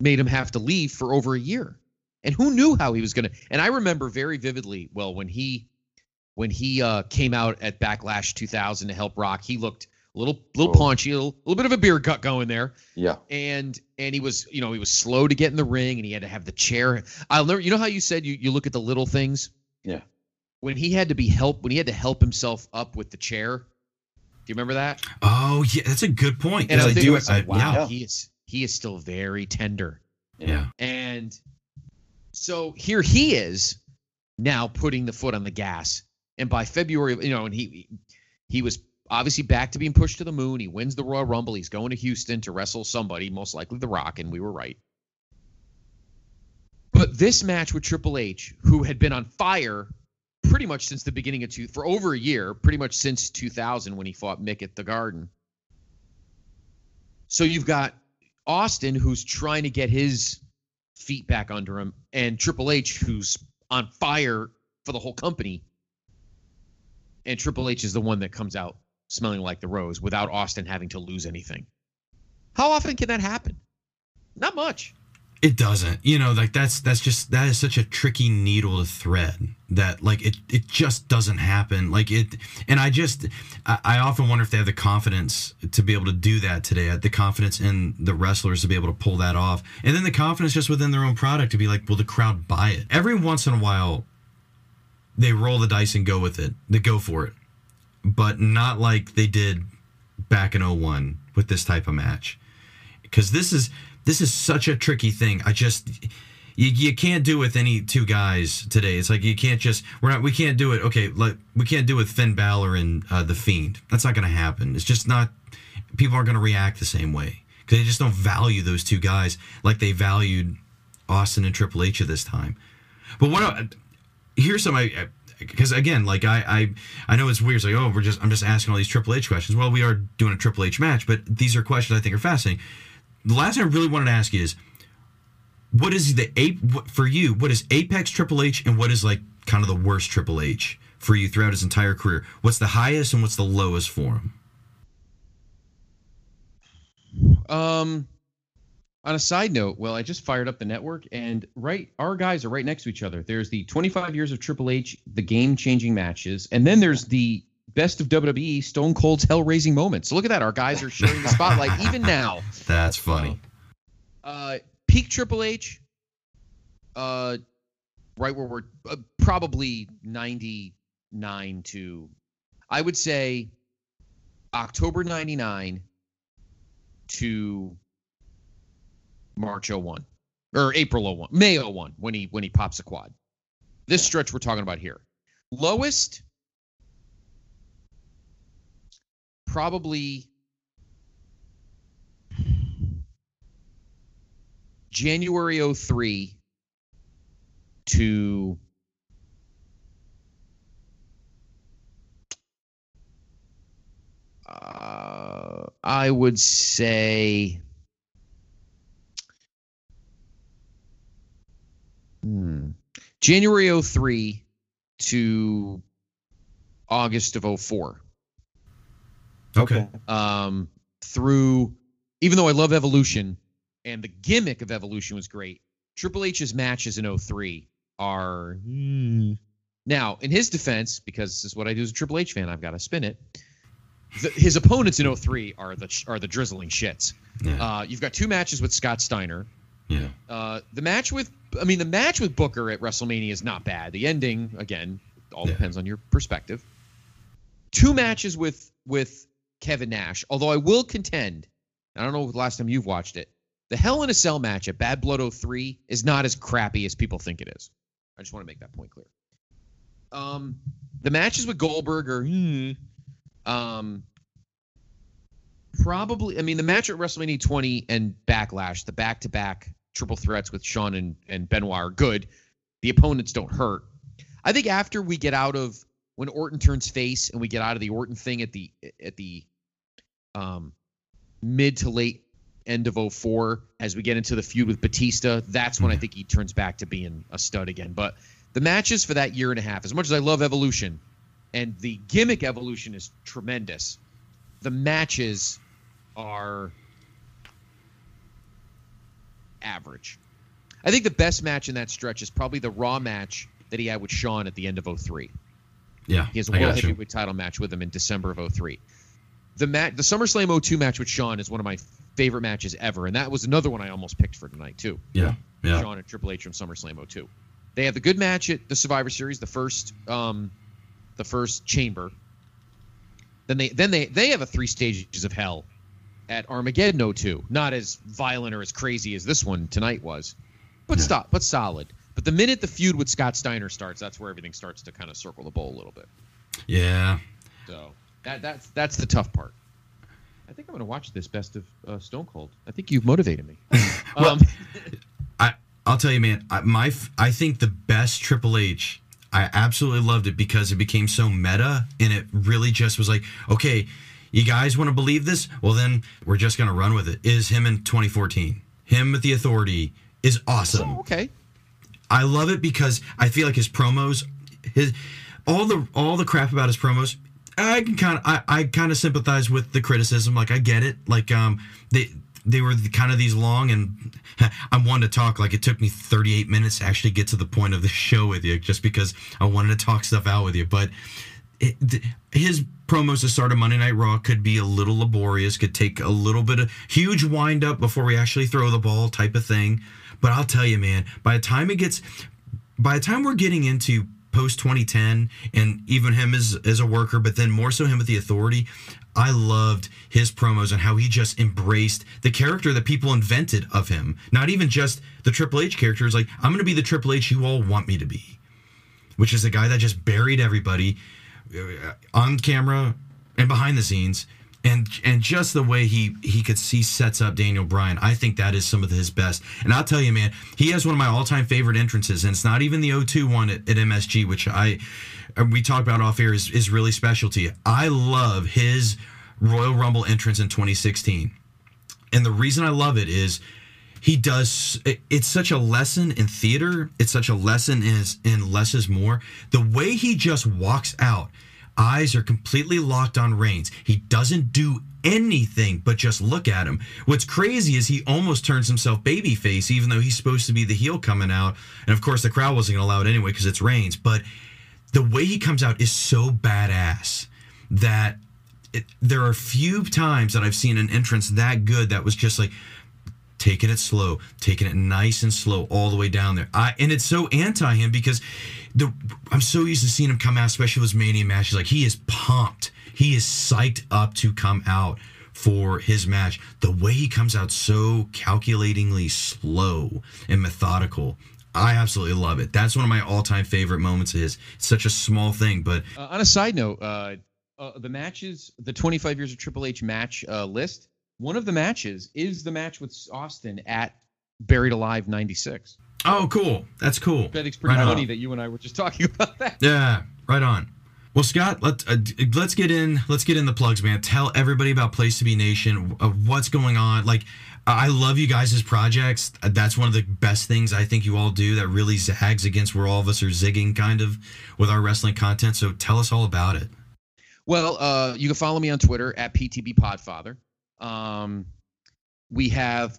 made him have to leave for over a year. And who knew how he was going to And I remember very vividly, well, when he when he uh came out at Backlash 2000 to help Rock, he looked a little little Oh. paunchy, a little, little bit of a beer gut going there Yeah. and and he was you know he was slow to get in the ring and he had to have the chair i'll never you know how you said you, you look at the little things Yeah. when he had to be help when he had to help himself up with the chair do you remember that Oh yeah, that's a good point. and 'cause i, I do. it like, I- wow yeah. he is he is still very tender Yeah. and so here he is now putting the foot on the gas. And by february you know and he he was obviously back to being pushed to the moon. He wins the royal rumble. He's going to houston to wrestle somebody most likely the rock and we were right. But this match with triple h who had been on fire pretty much since the beginning of two for over a year pretty much since 2000 when he fought mick at the garden. So you've got austin who's trying to get his feet back under him, and Triple H, who's on fire for the whole company. And Triple H is the one that comes out smelling like the rose without Austin having to lose anything. How often can that happen? Not much. It doesn't. You know, like that's that's just that is such a tricky needle to thread that like it it just doesn't happen. Like it and I just I, I often wonder if they have the confidence to be able to do that today. The confidence in the wrestlers to be able to pull that off. And then the confidence just within their own product to be like, will the crowd buy it? Every once in a while they roll the dice and go with it. They go for it. But not like they did back in 01 with this type of match because this is this is such a tricky thing. I just you, you can't do with any two guys today. It's like you can't just we're not we can't do it. Okay, like we can't do with Finn Balor and uh, the Fiend. That's not going to happen. It's just not. People aren't going to react the same way because they just don't value those two guys like they valued Austin and Triple H at this time. But what here's some I because again, like I, I I know it's weird. It's like oh, we're just I'm just asking all these Triple H questions. Well, we are doing a Triple H match, but these are questions I think are fascinating. The last thing I really wanted to ask you is, what is the ape for you? What is Apex Triple H, and what is like kind of the worst Triple H for you throughout his entire career? What's the highest and what's the lowest for him? Um, on a side note, well, I just fired up the network, and right, our guys are right next to each other. There's the 25 years of Triple H, the game-changing matches, and then there's the best of WWE, Stone Cold's hell-raising moments. So look at that, our guys are sharing the spotlight even now. That's funny. Uh, peak Triple H, uh, right where we're uh, probably 99 to, I would say, October 99 to March 01 or April 01, May 01 when he when he pops a quad. This stretch we're talking about here. Lowest probably January 03 to uh, I would say Hmm. January 03 to August of 04. Okay. Um, through, even though I love Evolution and the gimmick of Evolution was great, Triple H's matches in 03 are. hmm. Now, in his defense, because this is what I do as a Triple H fan, I've got to spin it. The, his opponents in 03 are the are the drizzling shits. Yeah. Uh, you've got two matches with Scott Steiner. yeah. Uh, the match with, I mean, the match with Booker at WrestleMania is not bad. The ending, again, all Yeah. depends on your perspective. Two matches with with Kevin Nash. Although I will contend, I don't know the last time you've watched it. The Hell in a Cell match at Bad Blood 03 is not as crappy as people think it is. I just want to make that point clear. Um, the matches with Goldberg are, hmm, um, probably. I mean, the match at WrestleMania 20 and Backlash, the back-to-back triple threats with Shawn and, and Benoit are good. The opponents don't hurt. I think after we get out of when Orton turns face and we get out of the Orton thing at the at the um mid to late end of 04 as we get into the feud with Batista, that's when I think he turns back to being a stud again. But the matches for that year and a half, as much as I love Evolution and the gimmick Evolution is tremendous, the matches are average. I think the best match in that stretch is probably the Raw match that he had with Shawn at the end of 03. Yeah. He has a world heavyweight title match with him in December of 03. The match, the SummerSlam 02 match with Shawn is one of my favorite matches ever, and that was another one I almost picked for tonight too. Yeah. Yeah. Shawn and Triple H from SummerSlam 02. They have the good match at the Survivor Series, the first, um, the first Chamber. Then they then they they have a three stages of hell at Armageddon 02. Not as violent or as crazy as this one tonight was, but Yeah. stop, but solid. But the minute the feud with Scott Steiner starts, that's where everything starts to kind of circle the bowl a little bit. Yeah. So that that's that's the tough part. I think I'm going to watch this best of uh, Stone Cold. I think you've motivated me. Well, um, I I'll tell you, man. I, my I think the best Triple H. I absolutely loved it because it became so meta, and it really just was like, okay, you guys want to believe this? Well, then we're just gonna run with it. Is him in 2014? Him with the Authority is awesome. oh, okay. I love it because I feel like his promos, his all the all the crap about his promos. I can kind of I, I kind of sympathize with the criticism. Like I get it. Like um they they were kind of these long and I'm one to talk. Like it took me 38 minutes to actually get to the point of the show with you, just because I wanted to talk stuff out with you. But it, th- his promos to start a Monday Night Raw could be a little laborious, could take a little bit of huge wind up before we actually throw the ball type of thing. But I'll tell you, man, by the time it gets, by the time we're getting into post 2010 and even him as, as a worker, but then more so him with the authority, I loved his promos and how he just embraced the character that people invented of him. Not even just the Triple H character. It's like, I'm going to be the Triple H you all want me to be, which is a guy that just buried everybody uh, on camera and behind the scenes. And, and just the way he he could see sets up Daniel Bryan, I think that is some of his best. And I'll tell you, man, he has one of my all time favorite entrances, and it's not even the 0-2 one at, at MSG, which I uh, we talked about off air is, is really special to you. I love his Royal Rumble entrance in 2016. And the reason I love it is he does it's such a lesson in theater, it's such a lesson in, in less is more. The way he just walks out, eyes are completely locked on Reigns. He doesn't do anything but just look at him. What's crazy is he almost turns himself babyface, even though he's supposed to be the heel coming out. And of course, the crowd wasn't going to allow it anyway because it's Reigns. But the way he comes out is so badass that it, there are few times that I've seen an entrance that good that was just like taking it slow, taking it nice and slow all the way down there. I and it's so anti him because the I'm so used to seeing him come out, especially with mania matches. Like he is pumped, he is psyched up to come out for his match. The way he comes out so calculatingly slow and methodical I absolutely love it. That's one of my all-time favorite moments of his. It's such a small thing, but Uh, on a side note, uh, uh, the matches, the 25 years of Triple H match uh, list, one of the matches is the match with Austin at Buried Alive 96. oh, cool. That's cool. I it's pretty Right on. funny that you and I were just talking about that. Yeah, right on. Well, Scott, let, uh, let's get in. Let's get in the plugs, man. Tell everybody about Place to Be Nation. Uh, what's going on? Like, I love you guys' projects. Uh, That's one of the best things I think you all do. That really zags against where all of us are zigging, kind of, with our wrestling content. So tell us all about it. Well, uh, you can follow me on Twitter at PTB Podfather. Um, we have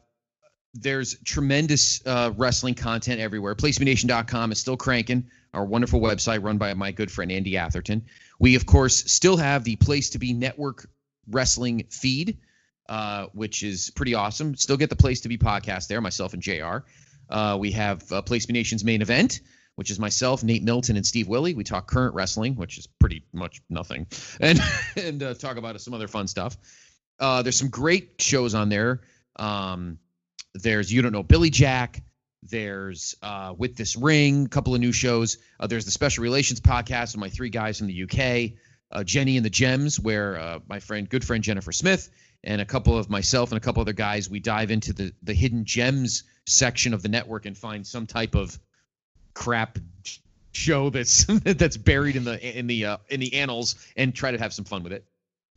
there's tremendous uh, wrestling content everywhere. PlaceMeNation.com is still cranking. Our wonderful website run by my good friend Andy Atherton. We of course still have the Place to Be Network wrestling feed, uh, which is pretty awesome. Still get the Place to Be podcast there. Myself and JR. Uh, we have uh, Nation's main event, which is myself, Nate Milton, and Steve Willie. We talk current wrestling, which is pretty much nothing, and and uh, talk about some other fun stuff. Uh, there's some great shows on there. Um, there's You Don't Know Billy Jack. There's uh, With This Ring, a couple of new shows. Uh, there's the Special Relations podcast with my three guys from the UK, uh, Jenny and the Gems, where uh, my friend, good friend Jennifer Smith, and a couple of myself and a couple other guys, we dive into the the hidden gems section of the network and find some type of crap show that's that's buried in the in the uh, in the annals and try to have some fun with it.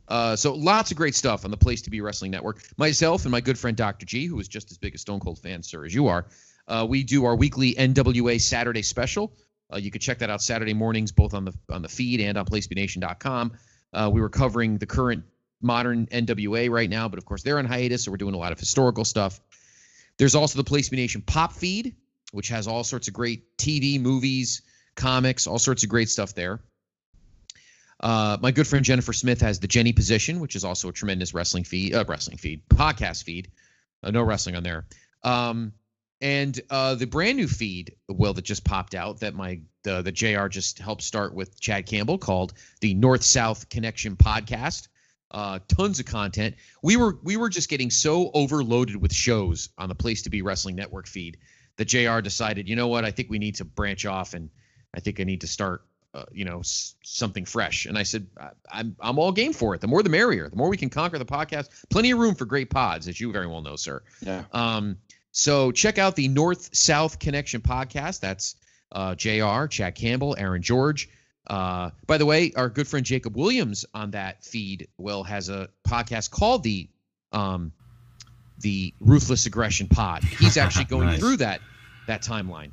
Uh, so lots of great stuff on the Place to Be Wrestling Network. Myself and my good friend Dr. G, who is just as big a Stone Cold fan, sir, as you are, uh, we do our weekly NWA Saturday special. Uh, you can check that out Saturday mornings, both on the on the feed and on PlaceBeNation.com. Uh, we were covering the current modern NWA right now, but of course they're on hiatus, so we're doing a lot of historical stuff. There's also the Place Be Nation pop feed, which has all sorts of great TV, movies, comics, all sorts of great stuff there. Uh, my good friend Jennifer Smith has the Jenny Position, which is also a tremendous wrestling feed, uh, wrestling feed, podcast feed. Uh, no wrestling on there. Um, and uh, the brand new feed, Will, that just popped out that my the the JR. just helped start with Chad Campbell called the North South Connection Podcast. Uh, tons of content. We were we were just getting so overloaded with shows on the Place to Be Wrestling Network feed that JR. decided, you know what, I think we need to branch off, and I think I need to start, uh, you know, s- something fresh. And I said, I, I'm I'm all game for it. The more the merrier. The more we can conquer the podcast. Plenty of room for great pods, as you very well know, sir. Yeah. Um, so check out the North South Connection podcast. That's uh, JR. Chad Campbell, Aaron George. Uh, by the way, our good friend Jacob Williams on that feed, Will, has a podcast called the um, the Ruthless Aggression Pod. He's actually going Nice. through that that timeline.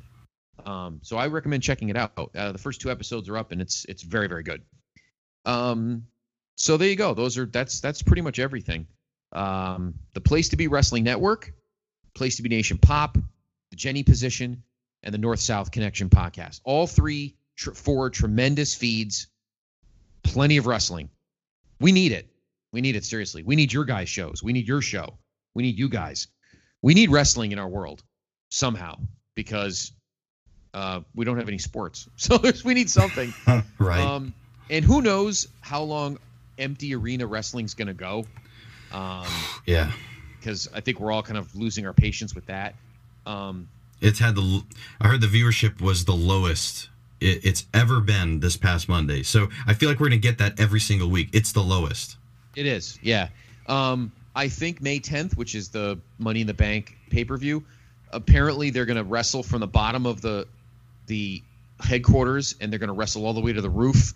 Um, so I recommend checking it out. Uh, the first two episodes are up, and it's it's very very good. Um, so there you go. Those are that's that's pretty much everything. Um, the place to be Wrestling Network, place to be Nation Pop, the Jenny Position, and the North South Connection podcast. All three, tr- four tremendous feeds. Plenty of wrestling. We need it. We need it seriously. We need your guys' shows. We need your show. We need you guys. We need wrestling in our world somehow because uh, we don't have any sports. So we need something. right. Um, and who knows how long empty arena wrestling's going to go. Um, Yeah. because I think we're all kind of losing our patience with that. Um, It's had the. I heard the viewership was the lowest it, it's ever been this past Monday. So I feel like we're gonna get that every single week. It's the lowest. It is, yeah. Um, I think May 10th, which is the Money in the Bank pay per view, apparently they're going to wrestle from the bottom of the the headquarters, and they're going to wrestle all the way to the roof.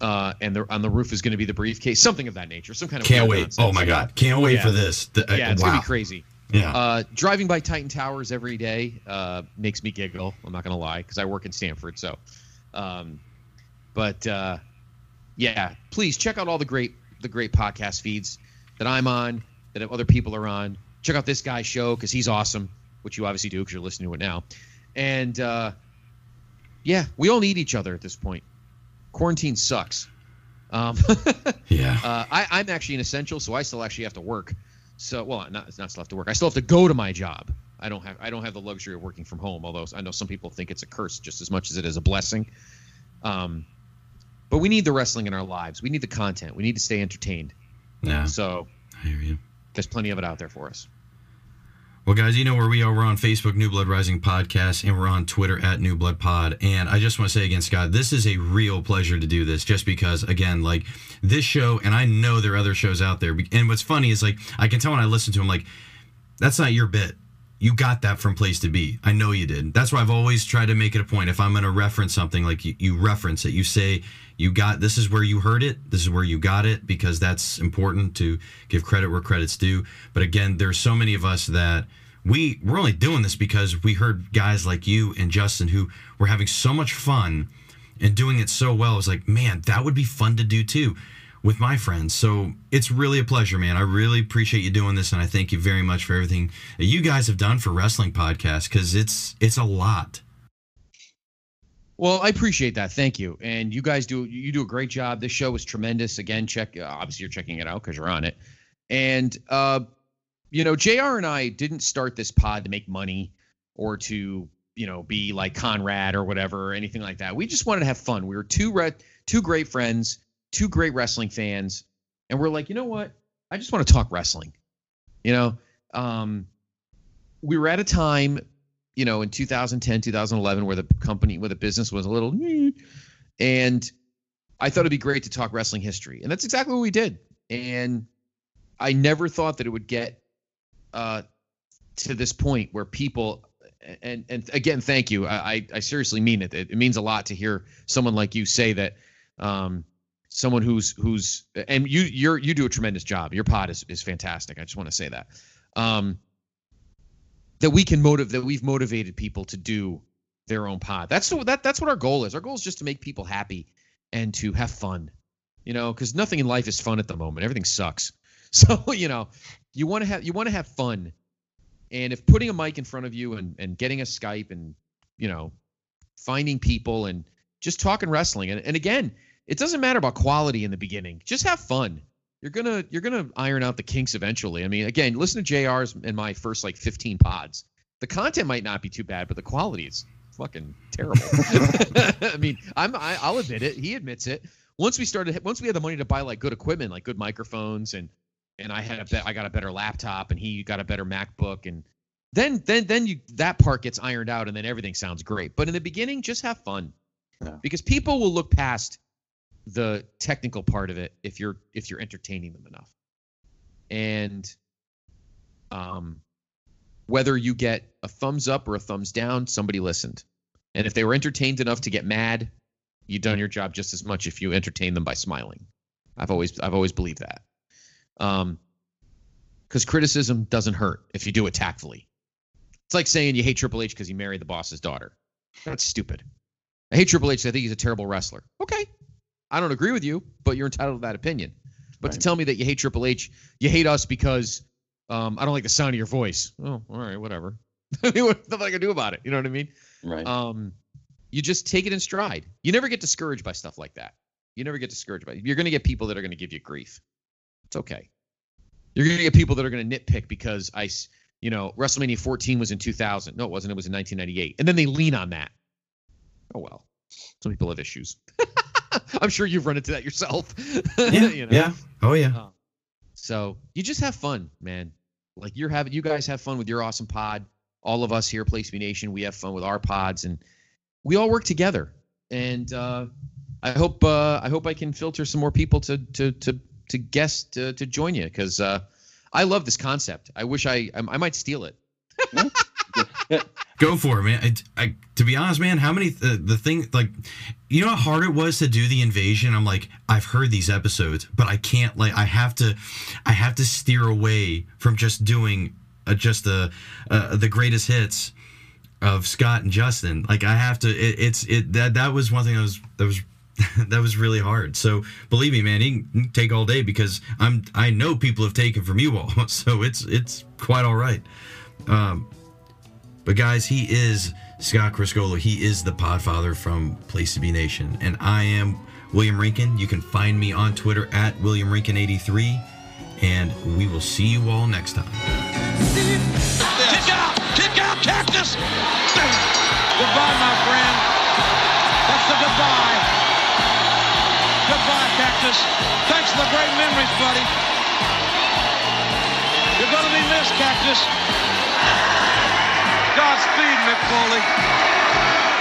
Uh, and on the roof is going to be the briefcase, something of that nature, some kind of Can't wait. nonsense. Oh my god. Can't wait Yeah. for this. The- uh, Yeah, it's wow. gonna be crazy. Yeah. Uh, driving by Titan Towers every day uh, makes me giggle. I'm not gonna lie because I work in Stamford. So, um, but uh, yeah, please check out all the great the great podcast feeds that I'm on, that other people are on. Check out this guy's show because he's awesome, which you obviously do because you're listening to it now. And uh, yeah, we all need each other at this point. Quarantine sucks. Um, yeah. uh, I, I'm actually an essential, so I still actually have to work. So, well, not it's not still have to work. I still have to go to my job. I don't have I don't have the luxury of working from home. Although I know some people think it's a curse just as much as it is a blessing. Um, but we need the wrestling in our lives. We need the content. We need to stay entertained. yeah. So I hear you. there's plenty of it out there for us. Well, guys, you know where we are. We're on Facebook, New Blood Rising Podcast, and we're on Twitter at New Blood Pod. And I just want to say again, Scott, this is a real pleasure to do this just because, again, like this show, and I know there are other shows out there. And what's funny is, like, I can tell when I listen to them, like, that's not your bit. You got that from Place to Be. I know you did. That's why I've always tried to make it a point. If I'm going to reference something, like you, you reference it, you say, you got this is where you heard it, this is where you got it, because that's important to give credit where credit's due. But again, there's so many of us that we we're only doing this because we heard guys like you and Justin who were having so much fun and doing it so well. It was like, man, that would be fun to do too with my friends. So it's really a pleasure, man. I really appreciate you doing this, and I thank you very much for everything that you guys have done for wrestling podcast because it's it's a lot. Well, I appreciate that. Thank you. And you guys do you do a great job. This show is tremendous. Again, check uh, obviously you're checking it out because you're on it. And uh, you know, JR and I didn't start this pod to make money or to, you know, be like Conrad or whatever or anything like that. We just wanted to have fun. We were two re- two great friends, two great wrestling fans, and we're like, you know what? I just want to talk wrestling. You know, um, we were at a time you know, in 2010, 2011, where the company, where the business was a little, and I thought it'd be great to talk wrestling history, and that's exactly what we did. And I never thought that it would get uh, to this point where people, and and again, thank you. I I, I seriously mean it. it. It means a lot to hear someone like you say that. Um, someone who's who's and you you're you do a tremendous job. Your pod is is fantastic. I just want to say that. Um, that we can motive that we've motivated people to do their own pod. That's what that that's what our goal is. Our goal is just to make people happy and to have fun. You know, because nothing in life is fun at the moment. Everything sucks. So you know, you want to have you want to have fun. And if putting a mic in front of you and and getting a Skype and you know, finding people and just talking wrestling and, and again, it doesn't matter about quality in the beginning. Just have fun you're gonna you're gonna iron out the kinks eventually. I mean, again, listen to JR's and my first like 15 pods. The content might not be too bad, but the quality is fucking terrible. I mean, I'm I, I'll admit it. He admits it. Once we started, once we had the money to buy like good equipment, like good microphones, and and I had a bet, I got a better laptop, and he got a better MacBook, and then then then you that part gets ironed out, and then everything sounds great. But in the beginning, just have fun, Yeah. because people will look past the technical part of it if you're if you're entertaining them enough. And um whether you get a thumbs up or a thumbs down somebody listened. And if they were entertained enough to get mad you've done your job just as much if you entertain them by smiling. I've always i've always believed that. Um because criticism doesn't hurt if you do it tactfully. It's like saying you hate triple h because he married the boss's daughter. That's stupid. I hate triple h i think he's a terrible wrestler. Okay I don't agree with you, but you're entitled to that opinion. But to tell me that you hate Triple H, you hate us because um, I don't like the sound of your voice. Oh, all right, whatever. I mean, what the I can do about it? You know what I mean? Right. Um, you just take it in stride. You never get discouraged by stuff like that. You never get discouraged by it. You're going to get people that are going to give you grief. It's okay. You're going to get people that are going to nitpick because I, you know, WrestleMania 14 was in 2000. No, it wasn't. It was in 1998. And then they lean on that. Oh well. Some people have issues. I'm sure you've run into that yourself. Yeah, you know? yeah. Oh yeah. Uh, So you just have fun, man. Like you're having, you guys have fun with your awesome pod. All of us here, Place Me Nation, we have fun with our pods, and we all work together. And uh, I hope, uh, I hope I can filter some more people to to to to guest to, to join you because uh, I love this concept. I wish I, I I might steal it. Go for it, man. I, I, to be honest, man, how many the, the thing like, you know how hard it was to do the invasion. I'm like, I've heard these episodes, but I can't like, I have to, I have to steer away from just doing uh, just the uh, the greatest hits of Scott and Justin. Like I have to. It, it's it that that was one thing that was that was. that was really hard. So believe me, man, he can take all day because I'm I know people have taken from you all, so it's it's quite all right. Um, but guys, he is Scott Criscuolo. He is the podfather from Place to Be Nation. And I am William Rinkin. You can find me on Twitter at William Rinkin83. And we will see you all next time. Kick out! Kick out, Cactus! Goodbye, my friend. That's the goodbye. Goodbye, Cactus. Thanks for the great memories, buddy. You're going to be missed, Cactus. Godspeed, Mick Foley.